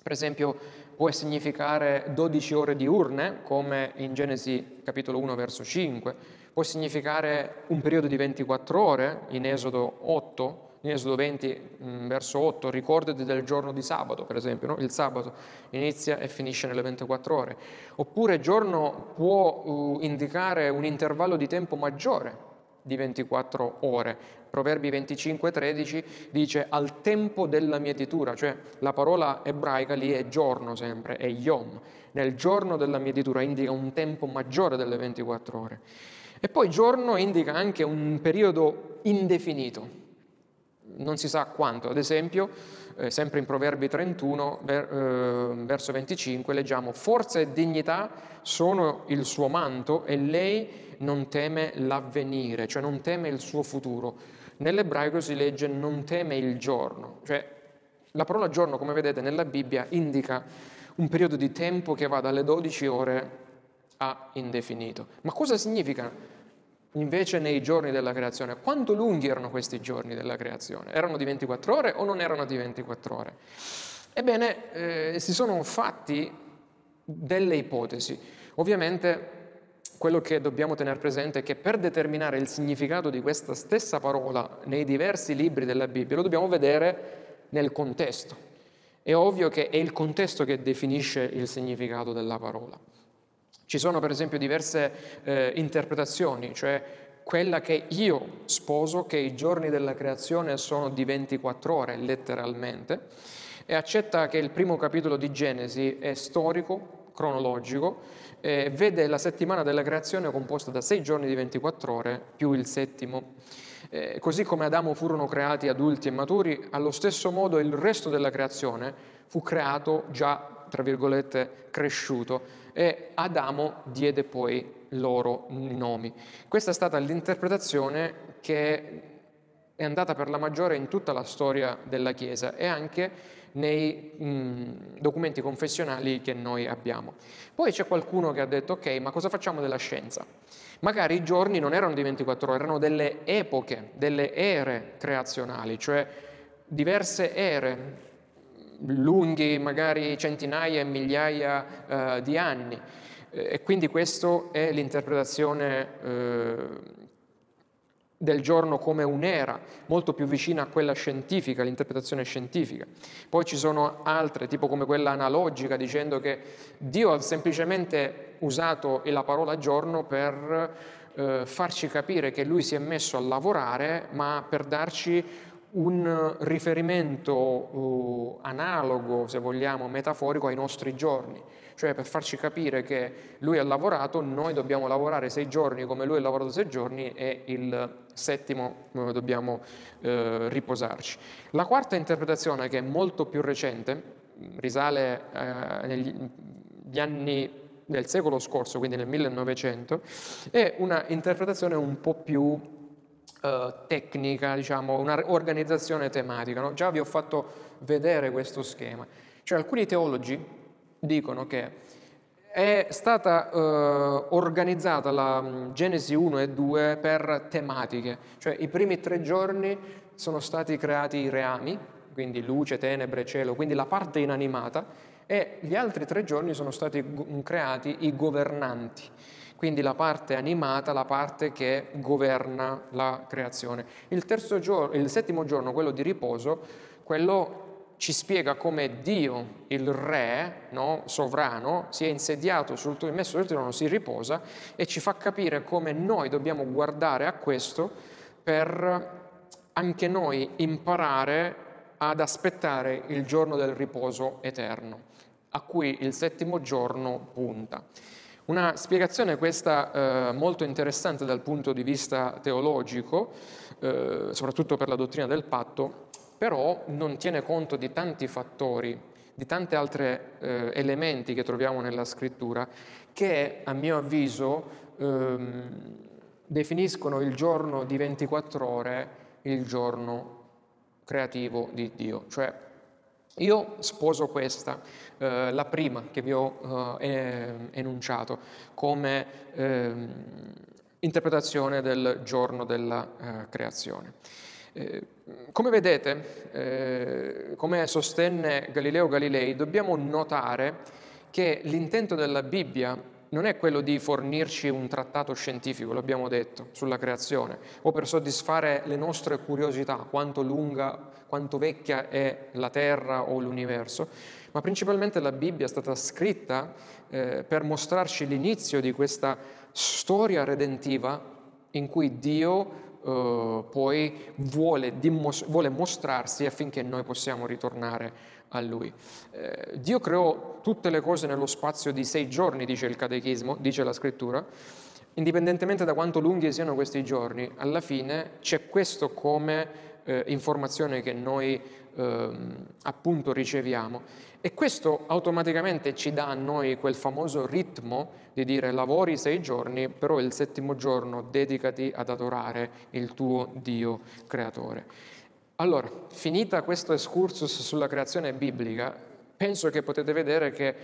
Speaker 1: Per esempio può significare 12 ore diurne, come in Genesi capitolo 1 verso 5, può significare un periodo di 24 ore, in Esodo 8, in Esodo 20, mm, verso 8, ricordati del giorno di sabato, per esempio, no? il sabato inizia e finisce nelle 24 ore. Oppure giorno può uh, indicare un intervallo di tempo maggiore di 24 ore. Proverbi 25, 13 dice al tempo della mietitura, cioè la parola ebraica lì è giorno sempre, è yom. Nel giorno della mietitura indica un tempo maggiore delle 24 ore. E poi giorno indica anche un periodo indefinito, non si sa quanto. Ad esempio, eh, sempre in Proverbi 31, ver, eh, verso 25, leggiamo, forza e dignità sono il suo manto e lei non teme l'avvenire, cioè non teme il suo futuro. Nell'ebraico si legge non teme il giorno, cioè la parola giorno, come vedete nella Bibbia, indica un periodo di tempo che va dalle 12 ore a indefinito. Ma cosa significa invece nei giorni della creazione. Quanto lunghi erano questi giorni della creazione? Erano di 24 ore o non erano di 24 ore? Ebbene, eh, si sono fatti delle ipotesi. Ovviamente quello che dobbiamo tenere presente è che per determinare il significato di questa stessa parola nei diversi libri della Bibbia lo dobbiamo vedere nel contesto. È ovvio che è il contesto che definisce il significato della parola. Ci sono per esempio diverse eh, interpretazioni, cioè quella che io sposo, che i giorni della creazione sono di 24 ore, letteralmente, e accetta che il primo capitolo di Genesi è storico, cronologico, eh, vede la settimana della creazione composta da sei giorni di 24 ore più il settimo. Eh, così come Adamo furono creati adulti e maturi, allo stesso modo il resto della creazione fu creato già tra virgolette, cresciuto e Adamo diede poi loro i nomi. Questa è stata l'interpretazione che è andata per la maggiore in tutta la storia della Chiesa e anche nei mh, documenti confessionali che noi abbiamo. Poi c'è qualcuno che ha detto, ok, ma cosa facciamo della scienza? Magari i giorni non erano di 24 ore, erano delle epoche, delle ere creazionali, cioè diverse ere, lunghi magari centinaia e migliaia eh, di anni. E quindi questa è l'interpretazione eh, del giorno come un'era, molto più vicina a quella scientifica, l'interpretazione scientifica. Poi ci sono altre, tipo come quella analogica, dicendo che Dio ha semplicemente usato la parola giorno per eh, farci capire che Lui si è messo a lavorare, ma per darci un riferimento uh, analogo, se vogliamo, metaforico ai nostri giorni, cioè per farci capire che lui ha lavorato, noi dobbiamo lavorare sei giorni come lui ha lavorato sei giorni e il settimo uh, dobbiamo uh, riposarci. La quarta interpretazione, che è molto più recente, risale eh, negli anni del secolo scorso, quindi nel 1900, è una interpretazione un po' più eh, tecnica, diciamo, un'organizzazione tematica. No? Già vi ho fatto vedere questo schema. Cioè alcuni teologi dicono che è stata uh, organizzata la mm, Genesi 1 e 2 per tematiche, cioè i primi tre giorni sono stati creati i reami, quindi luce, tenebre, cielo, quindi la parte inanimata, e gli altri tre giorni sono stati creati i governanti quindi la parte animata, la parte che governa la creazione. Il, giorno, il settimo giorno, quello di riposo, quello ci spiega come Dio, il Re no, sovrano, si è insediato, sul, messo sul trono, si riposa e ci fa capire come noi dobbiamo guardare a questo per anche noi imparare ad aspettare il giorno del riposo eterno, a cui il settimo giorno punta. Una spiegazione questa eh, molto interessante dal punto di vista teologico, eh, soprattutto per la dottrina del patto, però non tiene conto di tanti fattori, di tanti altri eh, elementi che troviamo nella scrittura, che a mio avviso ehm, definiscono il giorno di 24 ore il giorno creativo di Dio, cioè io sposo questa, eh, la prima che vi ho eh, enunciato, come eh, interpretazione del giorno della eh, creazione. Eh, come vedete, eh, come sostenne Galileo Galilei, dobbiamo notare che l'intento della Bibbia non è quello di fornirci un trattato scientifico, l'abbiamo detto, sulla creazione, o per soddisfare le nostre curiosità, quanto lunga, quanto vecchia è la Terra o l'universo, ma principalmente la Bibbia è stata scritta eh, per mostrarci l'inizio di questa storia redentiva in cui Dio Uh, poi vuole, dimos- vuole, mostrarsi affinché noi possiamo ritornare a Lui. Eh, Dio creò tutte le cose nello spazio di sei giorni, dice il Catechismo, dice la Scrittura, indipendentemente da quanto lunghi siano questi giorni, alla fine c'è questo come eh, informazione che noi eh, appunto riceviamo e questo automaticamente ci dà a noi quel famoso ritmo di dire lavori sei giorni, però il settimo giorno dedicati ad adorare il tuo Dio creatore. Allora, finita questo excursus sulla creazione biblica, penso che potete vedere che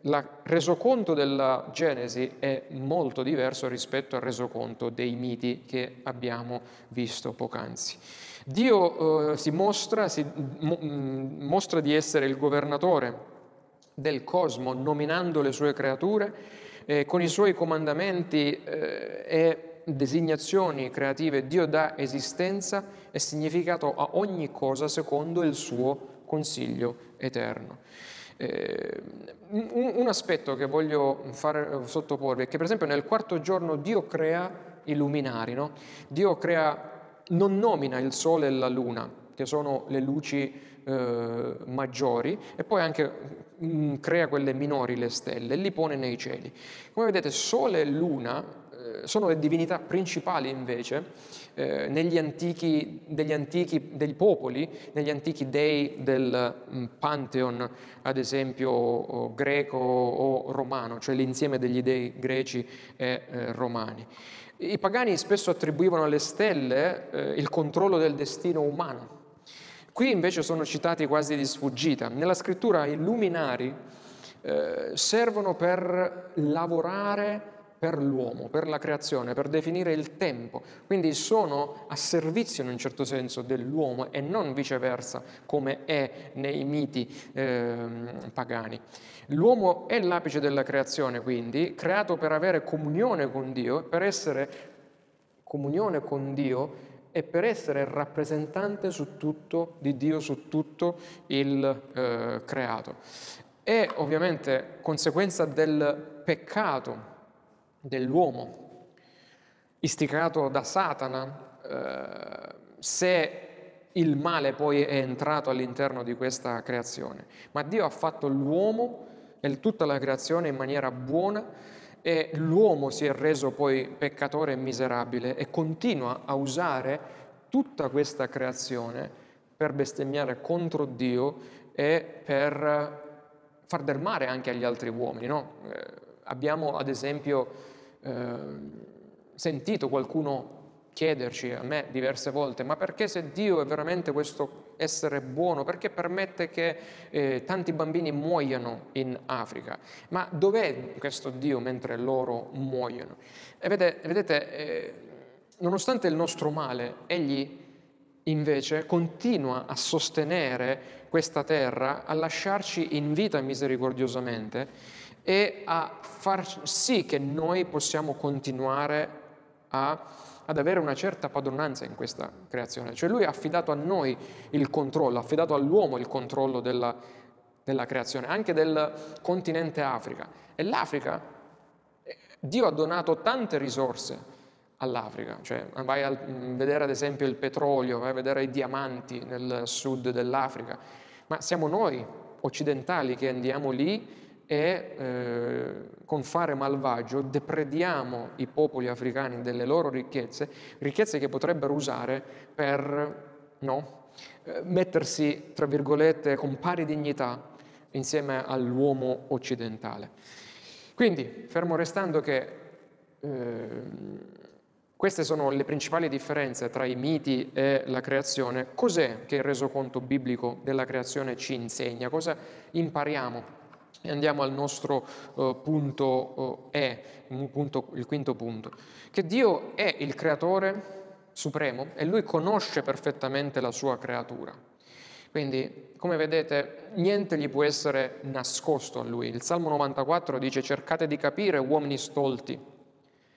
Speaker 1: il resoconto della Genesi è molto diverso rispetto al resoconto dei miti che abbiamo visto poc'anzi. Dio eh, si, mostra, si mo, mm, mostra di essere il governatore del cosmo, nominando le sue creature, eh, con i suoi comandamenti eh, e designazioni creative, Dio dà esistenza e significato a ogni cosa secondo il suo consiglio eterno. Eh, un, un, aspetto che voglio fare, sottoporvi è che per esempio nel quarto giorno Dio crea i luminari, no? Dio crea, non nomina il sole e la luna, che sono le luci eh, maggiori, e poi anche mh, mm, crea quelle minori, le stelle, e li pone nei cieli. Come vedete, sole e luna sono le divinità principali invece eh, negli antichi, degli antichi, dei popoli, negli antichi dei del um, Pantheon, ad esempio o greco o romano, cioè l'insieme degli dei greci e eh, romani. I pagani spesso attribuivano alle stelle eh, il controllo del destino umano. Qui invece sono citati quasi di sfuggita. Nella scrittura i luminari eh, servono per lavorare per l'uomo, per la creazione, per definire il tempo. Quindi sono a servizio in un certo senso dell'uomo e non viceversa come è nei miti eh, pagani. L'uomo è l'apice della creazione, quindi, creato per avere comunione con Dio, per essere comunione con Dio e per essere rappresentante su tutto di Dio, su tutto il eh, creato. È ovviamente conseguenza del peccato dell'uomo, istigato da Satana, eh, se il male poi è entrato all'interno di questa creazione. Ma Dio ha fatto l'uomo e tutta la creazione in maniera buona e l'uomo si è reso poi peccatore e miserabile e continua a usare tutta questa creazione per bestemmiare contro Dio e per far del male anche agli altri uomini. No? Eh, abbiamo ad esempio Ehm, sentito qualcuno chiederci a me diverse volte, ma perché se Dio è veramente questo essere buono, perché permette che eh, tanti bambini muoiano in Africa? Ma dov'è questo Dio mentre loro muoiono? E vedete, vedete eh, nonostante il nostro male, Egli invece continua a sostenere questa terra, a lasciarci in vita misericordiosamente e a far sì che noi possiamo continuare a, ad avere una certa padronanza in questa creazione. Cioè lui ha affidato a noi il controllo, ha affidato all'uomo il controllo della, della creazione, anche del continente Africa. E l'Africa, Dio ha donato tante risorse all'Africa, cioè vai a vedere ad esempio il petrolio, vai a vedere i diamanti nel sud dell'Africa, ma siamo noi occidentali che andiamo lì e eh, con fare malvagio deprediamo i popoli africani delle loro ricchezze, ricchezze che potrebbero usare per no, eh, mettersi, tra virgolette, con pari dignità insieme all'uomo occidentale. Quindi, fermo restando che eh, queste sono le principali differenze tra i miti e la creazione, cos'è che il resoconto biblico della creazione ci insegna? Cosa impariamo andiamo al nostro uh, punto uh, E, punto, il quinto punto, che Dio è il creatore supremo e lui conosce perfettamente la sua creatura. Quindi, come vedete, niente gli può essere nascosto a lui. Il Salmo 94 dice cercate di capire uomini stolti,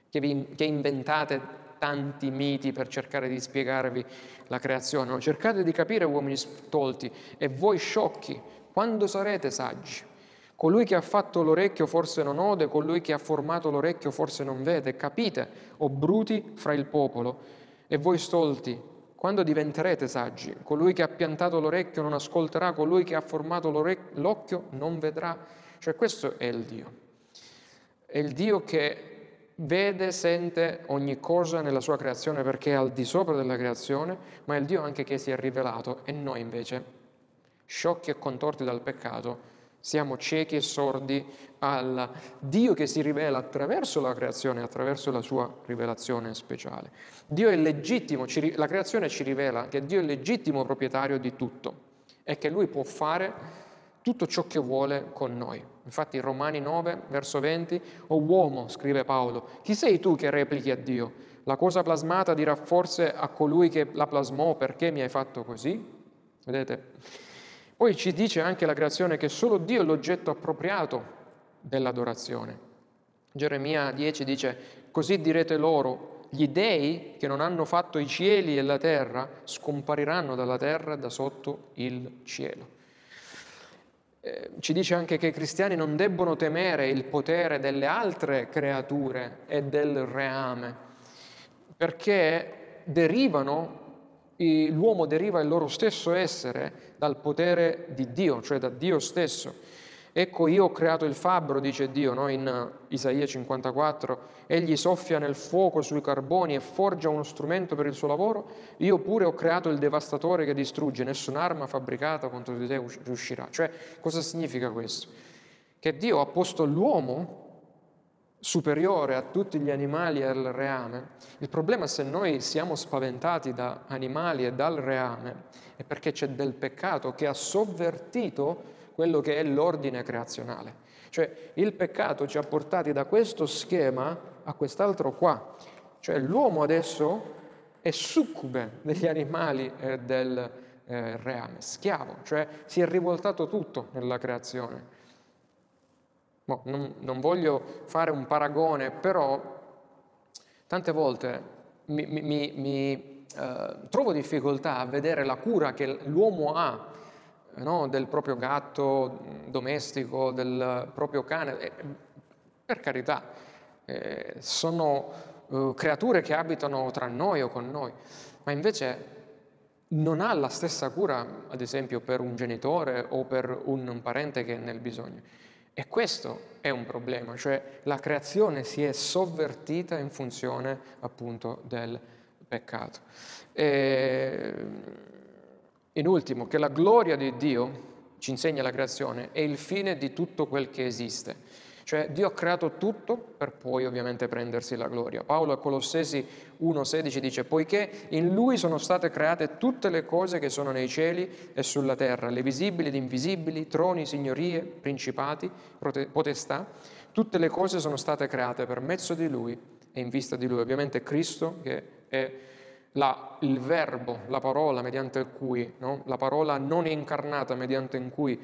Speaker 1: che, vi, che inventate tanti miti per cercare di spiegarvi la creazione. No, cercate di capire uomini stolti e voi sciocchi, quando sarete saggi? Colui che ha fatto l'orecchio forse non ode, colui che ha formato l'orecchio forse non vede. Capite, o bruti fra il popolo, e voi stolti, quando diventerete saggi? Colui che ha piantato l'orecchio non ascolterà, colui che ha formato l'occhio non vedrà. Cioè questo è il Dio. È il Dio che vede, sente ogni cosa nella sua creazione perché è al di sopra della creazione, ma è il Dio anche che si è rivelato e noi invece, sciocchi e contorti dal peccato, siamo ciechi e sordi al Dio che si rivela attraverso la creazione, attraverso la sua rivelazione speciale. Dio è legittimo, la creazione ci rivela che Dio è legittimo proprietario di tutto e che Lui può fare tutto ciò che vuole con noi. Infatti in Romani 9, verso 20, o uomo, scrive Paolo, chi sei tu che replichi a Dio? La cosa plasmata dirà forse a colui che la plasmò perché mi hai fatto così? Vedete? Poi ci dice anche la creazione che solo Dio è l'oggetto appropriato dell'adorazione. Geremia 10 dice, così direte loro, gli dei che non hanno fatto i cieli e la terra scompariranno dalla terra da sotto il cielo. Eh, ci dice anche che i cristiani non debbono temere il potere delle altre creature e del reame, perché derivano, l'uomo deriva il loro stesso essere dal potere di Dio, cioè da Dio stesso. Ecco io ho creato il fabbro, dice Dio no? in Isaia 54, egli soffia nel fuoco sui carboni e forgia uno strumento per il suo lavoro, io pure ho creato il devastatore che distrugge, nessun'arma fabbricata contro di te riuscirà. Cioè, cosa significa questo? Che Dio ha posto l'uomo superiore a tutti gli animali e al reame. Il problema se noi siamo spaventati da animali e dal reame è perché c'è del peccato che ha sovvertito quello che è l'ordine creazionale. Cioè il peccato ci ha portati da questo schema a quest'altro qua. Cioè l'uomo adesso è succube degli animali e del eh, reame, schiavo, cioè si è rivoltato tutto nella creazione. Boh, non, non, voglio fare un paragone, però tante volte mi, mi, mi eh, trovo difficoltà a vedere la cura che l'uomo ha no? del proprio gatto domestico, del proprio cane. Per carità, eh, sono eh, creature che abitano tra noi o con noi, ma invece non ha la stessa cura, ad esempio, per un genitore o per un parente che è nel bisogno. E questo è un problema, cioè la creazione si è sovvertita in funzione appunto del peccato. E in ultimo, che la gloria di Dio, ci insegna la creazione, è il fine di tutto quel che esiste. Cioè Dio ha creato tutto per poi ovviamente prendersi la gloria. Paolo a Colossesi 1,16 dice, poiché in Lui sono state create tutte le cose che sono nei cieli e sulla terra, le visibili ed invisibili, troni, signorie, principati, potestà, tutte le cose sono state create per mezzo di Lui e in vista di Lui. Ovviamente Cristo, che è la, il verbo, la parola mediante cui, no? la parola non incarnata mediante in cui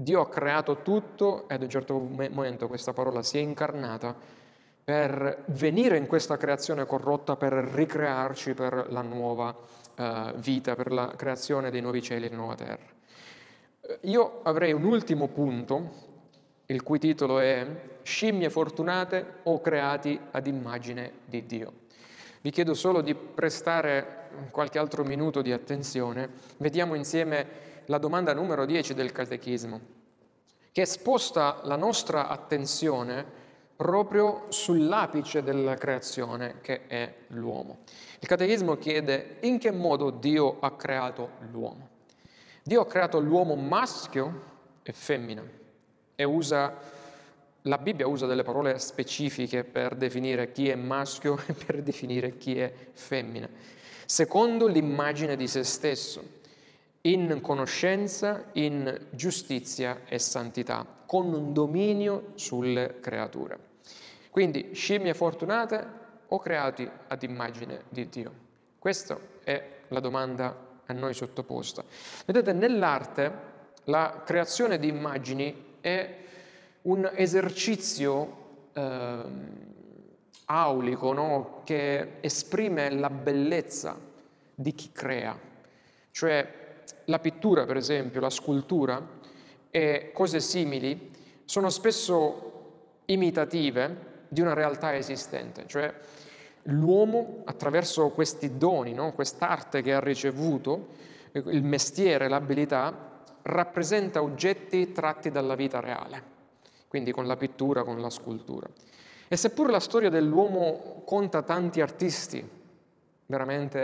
Speaker 1: Dio ha creato tutto e ad un certo momento questa parola si è incarnata per venire in questa creazione corrotta, per ricrearci per la nuova uh, vita, per la creazione dei nuovi cieli e nuova terra. Eh, io avrei un ultimo punto, il cui titolo è Scimmie fortunate o creati ad immagine di Dio. Vi chiedo solo di prestare qualche altro minuto di attenzione. Vediamo insieme la domanda numero 10 del catechismo, che sposta la nostra attenzione proprio sull'apice della creazione che è l'uomo. Il catechismo chiede in che modo Dio ha creato l'uomo. Dio ha creato l'uomo maschio e femmina e usa la Bibbia usa delle parole specifiche per definire chi è maschio e per definire chi è femmina, secondo l'immagine di se stesso, in conoscenza, in giustizia e santità, con un dominio sulle creature. Quindi scimmie fortunate o creati ad immagine di Dio? Questa è la domanda a noi sottoposta. Vedete, nell'arte la creazione di immagini è un esercizio eh, aulico no? che esprime la bellezza di chi crea. Cioè la pittura, per esempio, la scultura e cose simili sono spesso imitative di una realtà esistente, cioè l'uomo attraverso questi doni, no? quest'arte che ha ricevuto, il mestiere, l'abilità, rappresenta oggetti tratti dalla vita reale quindi con la pittura, con la scultura. E seppur la storia dell'uomo conta tanti artisti veramente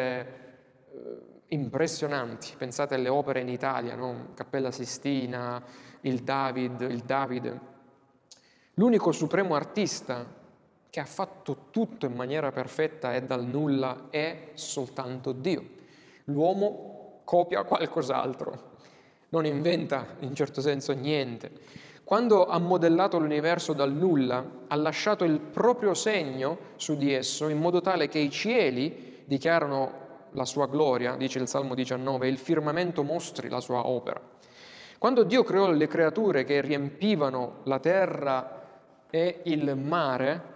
Speaker 1: eh, impressionanti, pensate alle opere in Italia, no? Cappella Sistina, il David, il Davide, l'unico supremo artista che ha fatto tutto in maniera perfetta e dal nulla è soltanto Dio. L'uomo copia qualcos'altro, non inventa in certo senso niente. Quando ha modellato l'universo dal nulla, ha lasciato il proprio segno su di esso in modo tale che i cieli dichiarano la sua gloria, dice il Salmo 19, e il firmamento mostri la sua opera. Quando Dio creò le creature che riempivano la terra e il mare,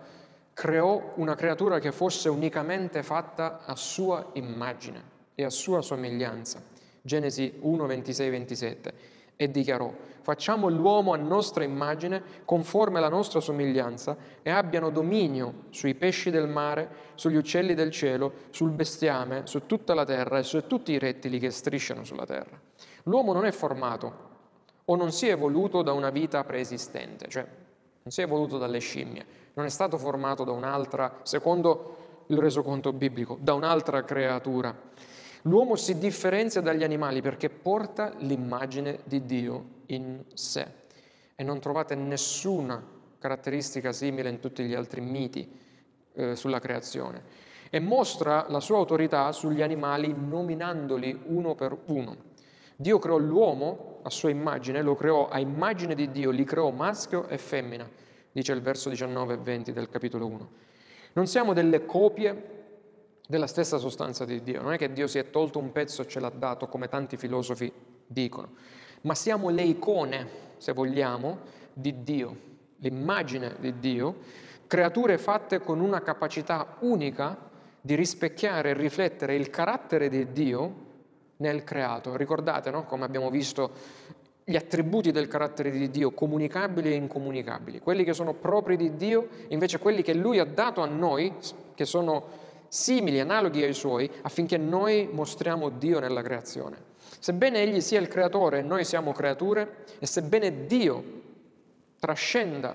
Speaker 1: creò una creatura che fosse unicamente fatta a sua immagine e a sua somiglianza. Genesi 1, 26, 27. E dichiarò, facciamo l'uomo a nostra immagine, conforme alla nostra somiglianza, e abbiano dominio sui pesci del mare, sugli uccelli del cielo, sul bestiame, su tutta la terra e su tutti i rettili che strisciano sulla terra. L'uomo non è formato o non si è evoluto da una vita preesistente, cioè non si è evoluto dalle scimmie, non è stato formato da un'altra, secondo il resoconto biblico, da un'altra creatura. L'uomo si differenzia dagli animali perché porta l'immagine di Dio in sé e non trovate nessuna caratteristica simile in tutti gli altri miti eh, sulla creazione e mostra la sua autorità sugli animali nominandoli uno per uno. Dio creò l'uomo a sua immagine, lo creò a immagine di Dio, li creò maschio e femmina, dice il verso 19 e 20 del capitolo 1. Non siamo delle copie della stessa sostanza di Dio, non è che Dio si è tolto un pezzo e ce l'ha dato come tanti filosofi dicono, ma siamo le icone, se vogliamo, di Dio, l'immagine di Dio, creature fatte con una capacità unica di rispecchiare e riflettere il carattere di Dio nel creato. Ricordate, no? come abbiamo visto, gli attributi del carattere di Dio, comunicabili e incomunicabili, quelli che sono propri di Dio, invece quelli che Lui ha dato a noi, che sono simili, analoghi ai Suoi, affinché noi mostriamo Dio nella creazione. Sebbene Egli sia il creatore e noi siamo creature, e sebbene Dio trascenda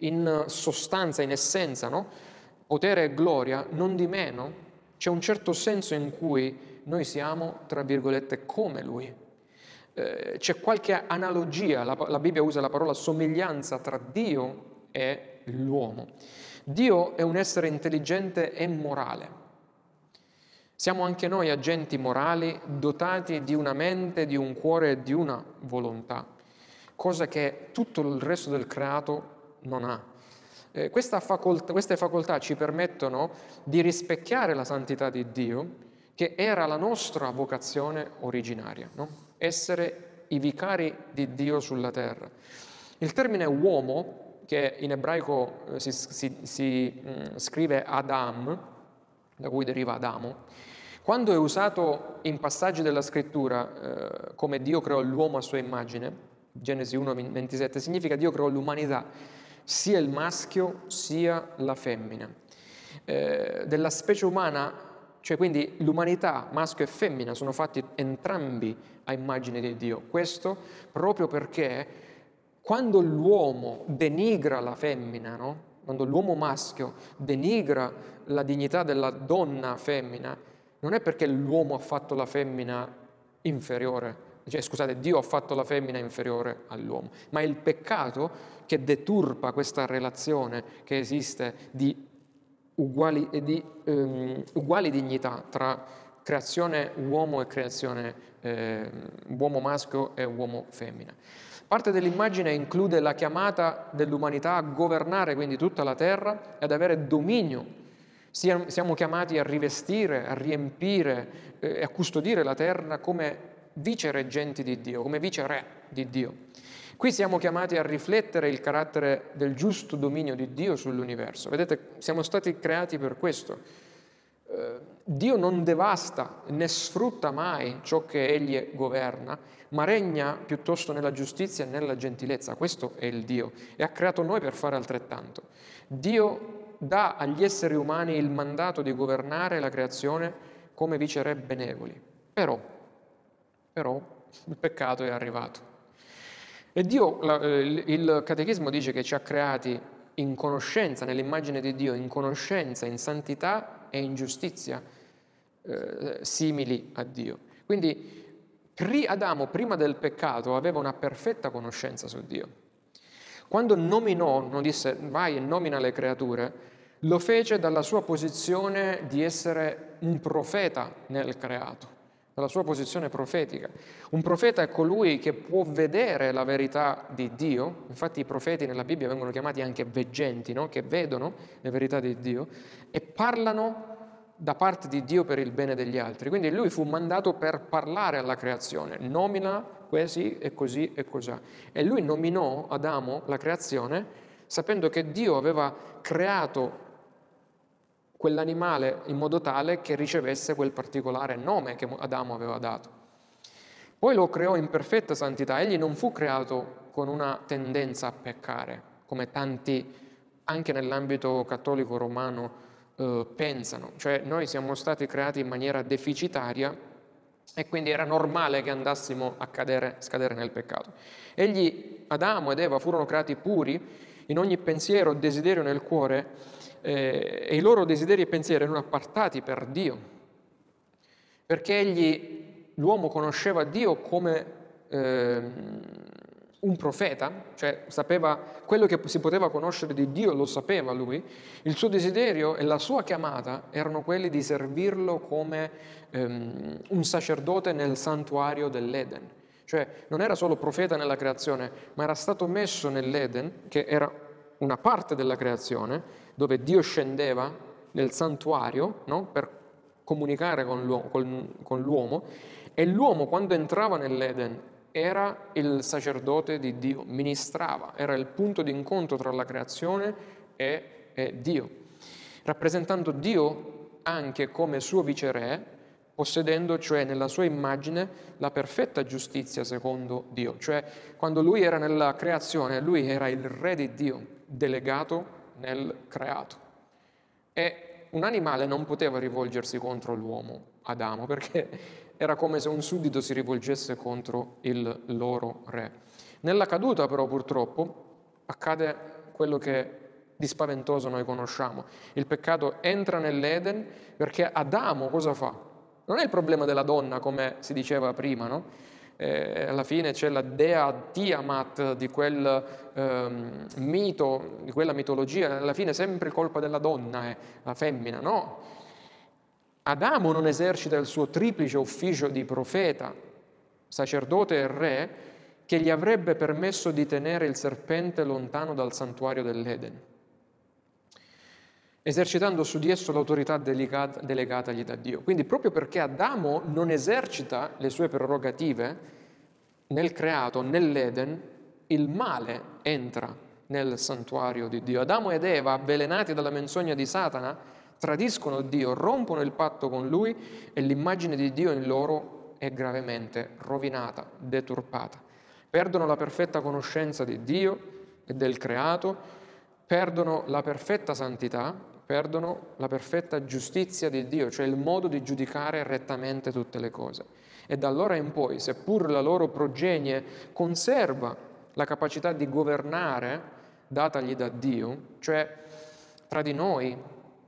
Speaker 1: in sostanza, in essenza, no? potere e gloria, non di meno c'è un certo senso in cui noi siamo, tra virgolette, come Lui. Eh, c'è qualche analogia, la, la Bibbia usa la parola somiglianza tra Dio e l'uomo. Dio è un essere intelligente e morale. Siamo anche noi agenti morali dotati di una mente, di un cuore e di una volontà, cosa che tutto il resto del creato non ha. Eh, facoltà, queste facoltà ci permettono di rispecchiare la santità di Dio che era la nostra vocazione originaria, no? essere i vicari di Dio sulla terra. Il termine uomo, che in ebraico eh, si, si, si mh, mm, scrive Adam, da cui deriva Adamo, quando è usato in passaggi della scrittura eh, come Dio creò l'uomo a sua immagine, Genesi 1,27, significa Dio creò l'umanità, sia il maschio sia la femmina. Eh, della specie umana cioè quindi l'umanità, maschio e femmina, sono fatti entrambi a immagine di Dio. Questo proprio perché quando l'uomo denigra la femmina, no? quando l'uomo maschio denigra la dignità della donna femmina, non è perché l'uomo ha fatto la femmina inferiore, cioè, scusate, Dio ha fatto la femmina inferiore all'uomo, ma è il peccato che deturpa questa relazione che esiste di uguali, di um, uguali dignità tra creazione uomo e creazione eh, uomo maschio e uomo femmina. Parte dell'immagine include la chiamata dell'umanità a governare quindi tutta la terra e ad avere dominio. Siamo chiamati a rivestire, a riempire eh, e a custodire la terra come vicereggenti di Dio, come viceré di Dio. Qui siamo chiamati a riflettere il carattere del giusto dominio di Dio sull'universo. Vedete, siamo stati creati per questo. Eh, Dio non devasta né sfrutta mai ciò che Egli governa, ma regna piuttosto nella giustizia e nella gentilezza. Questo è il Dio e ha creato noi per fare altrettanto. Dio dà agli esseri umani il mandato di governare la creazione come viceré benevoli. Però, però il peccato è arrivato. E Dio, eh, il catechismo dice che ci ha creati in conoscenza, nell'immagine di Dio, in conoscenza, in santità e in giustizia, eh, simili a Dio. Quindi Adamo, prima del peccato, aveva una perfetta conoscenza su Dio. Quando nominò, non disse vai e nomina le creature, lo fece dalla sua posizione di essere un profeta nel creato dalla sua posizione profetica. Un profeta è colui che può vedere la verità di Dio, infatti i profeti nella Bibbia vengono chiamati anche veggenti, no? che vedono le verità di Dio e parlano da parte di Dio per il bene degli altri. Quindi lui fu mandato per parlare alla creazione, nomina così e così e così. E lui nominò Adamo la creazione sapendo che Dio aveva creato quell'animale in modo tale che ricevesse quel particolare nome che Adamo aveva dato. Poi lo creò in perfetta santità, egli non fu creato con una tendenza a peccare, come tanti anche nell'ambito cattolico romano eh, pensano, cioè noi siamo stati creati in maniera deficitaria e quindi era normale che andassimo a cadere, scadere nel peccato. Egli, Adamo ed Eva furono creati puri in ogni pensiero, desiderio nel cuore, eh, e i loro desideri e pensieri erano appartati per Dio, perché egli, l'uomo conosceva Dio come eh, un profeta, cioè sapeva quello che si poteva conoscere di Dio, lo sapeva lui, il suo desiderio e la sua chiamata erano quelli di servirlo come ehm, un sacerdote nel santuario dell'Eden. Cioè non era solo profeta nella creazione, ma era stato messo nell'Eden, che era una parte della creazione, dove Dio scendeva nel santuario no? per comunicare con l'uomo, con, con l'uomo, e l'uomo quando entrava nell'Eden era il sacerdote di Dio, ministrava, era il punto di incontro tra la creazione e, e Dio, rappresentando Dio anche come suo viceré, possedendo cioè nella sua immagine la perfetta giustizia secondo Dio, cioè quando lui era nella creazione, lui era il re di Dio, delegato nel creato. E un animale non poteva rivolgersi contro l'uomo, Adamo, perché era come se un suddito si rivolgesse contro il loro re. Nella caduta però purtroppo accade quello che di spaventoso noi conosciamo. Il peccato entra nell'Eden perché Adamo cosa fa? Non è il problema della donna come si diceva prima, no? eh, alla fine c'è la dea Tiamat di quel ehm, mito, di quella mitologia, alla fine è sempre colpa della donna, è la femmina, no? Adamo non esercita il suo triplice ufficio di profeta, sacerdote e re, che gli avrebbe permesso di tenere il serpente lontano dal santuario dell'Eden esercitando su di esso l'autorità delegata, delegatagli da Dio. Quindi proprio perché Adamo non esercita le sue prerogative nel creato, nell'Eden, il male entra nel santuario di Dio. Adamo ed Eva, avvelenati dalla menzogna di Satana, tradiscono Dio, rompono il patto con Lui e l'immagine di Dio in loro è gravemente rovinata, deturpata. Perdono la perfetta conoscenza di Dio e del creato, perdono la perfetta santità perdono la perfetta giustizia di Dio, cioè il modo di giudicare rettamente tutte le cose. E da allora in poi, seppur la loro progenie conserva la capacità di governare datagli da Dio, cioè tra di noi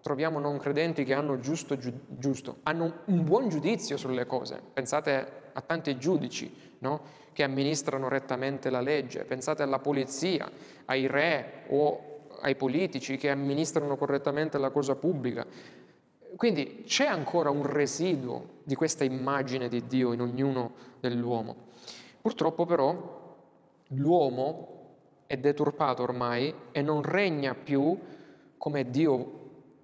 Speaker 1: troviamo non credenti che hanno giusto, giusto, hanno un buon giudizio sulle cose. Pensate a tanti giudici no? che amministrano rettamente la legge, pensate alla polizia, ai re o ai politici che amministrano correttamente la cosa pubblica. Quindi c'è ancora un residuo di questa immagine di Dio in ognuno dell'uomo. Purtroppo però l'uomo è deturpato ormai e non regna più come Dio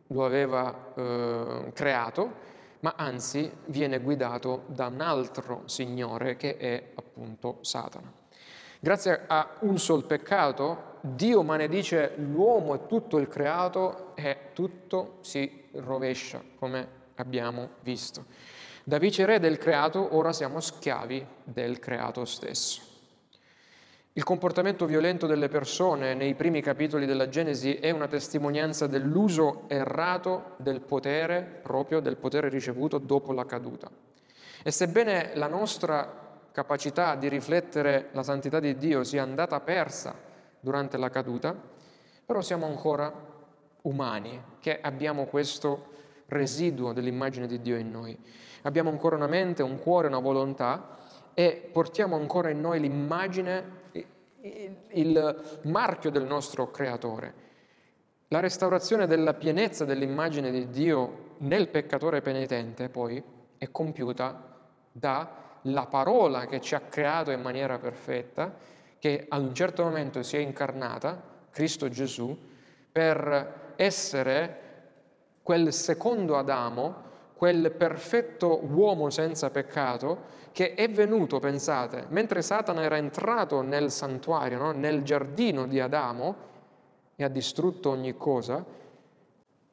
Speaker 1: lo aveva eh, creato, ma anzi viene guidato da un altro Signore che è appunto Satana. Grazie a un sol peccato Dio maledice l'uomo e tutto il creato e tutto si rovescia, come abbiamo visto. Da viceré del creato ora siamo schiavi del creato stesso. Il comportamento violento delle persone nei primi capitoli della Genesi è una testimonianza dell'uso errato del potere, proprio del potere ricevuto dopo la caduta. E sebbene la nostra capacità di riflettere la santità di Dio sia andata persa durante la caduta, però siamo ancora umani, che abbiamo questo residuo dell'immagine di Dio in noi. Abbiamo ancora una mente, un cuore, una volontà e portiamo ancora in noi l'immagine, il marchio del nostro Creatore. La restaurazione della pienezza dell'immagine di Dio nel peccatore penitente poi è compiuta dalla parola che ci ha creato in maniera perfetta, che ad un certo momento si è incarnata, Cristo Gesù, per essere quel secondo Adamo, quel perfetto uomo senza peccato che è venuto, pensate, mentre Satana era entrato nel santuario, no? nel giardino di Adamo e ha distrutto ogni cosa,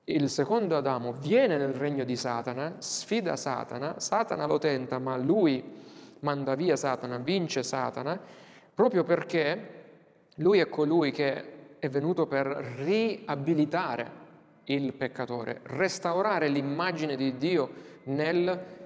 Speaker 1: il secondo Adamo viene nel regno di Satana, sfida Satana, Satana lo tenta, ma lui manda via Satana, vince Satana, proprio perché lui è colui che è venuto per riabilitare il peccatore, restaurare l'immagine di Dio nel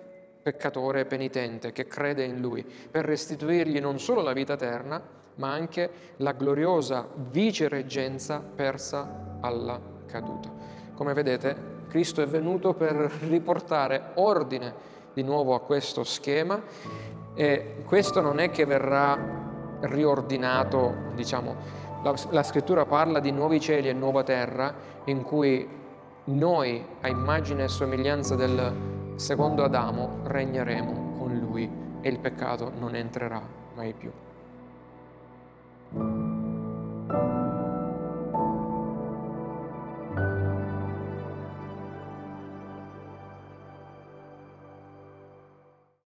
Speaker 1: peccatore penitente che crede in lui, per restituirgli non solo la vita eterna, ma anche la gloriosa vicereggenza persa alla caduta. Come vedete, Cristo è venuto per riportare ordine di nuovo a questo schema e questo non è che verrà riordinato, diciamo, la, la scrittura parla di nuovi cieli e nuova terra in cui noi, a immagine e somiglianza del secondo Adamo regneremo con lui e il peccato non entrerà mai più.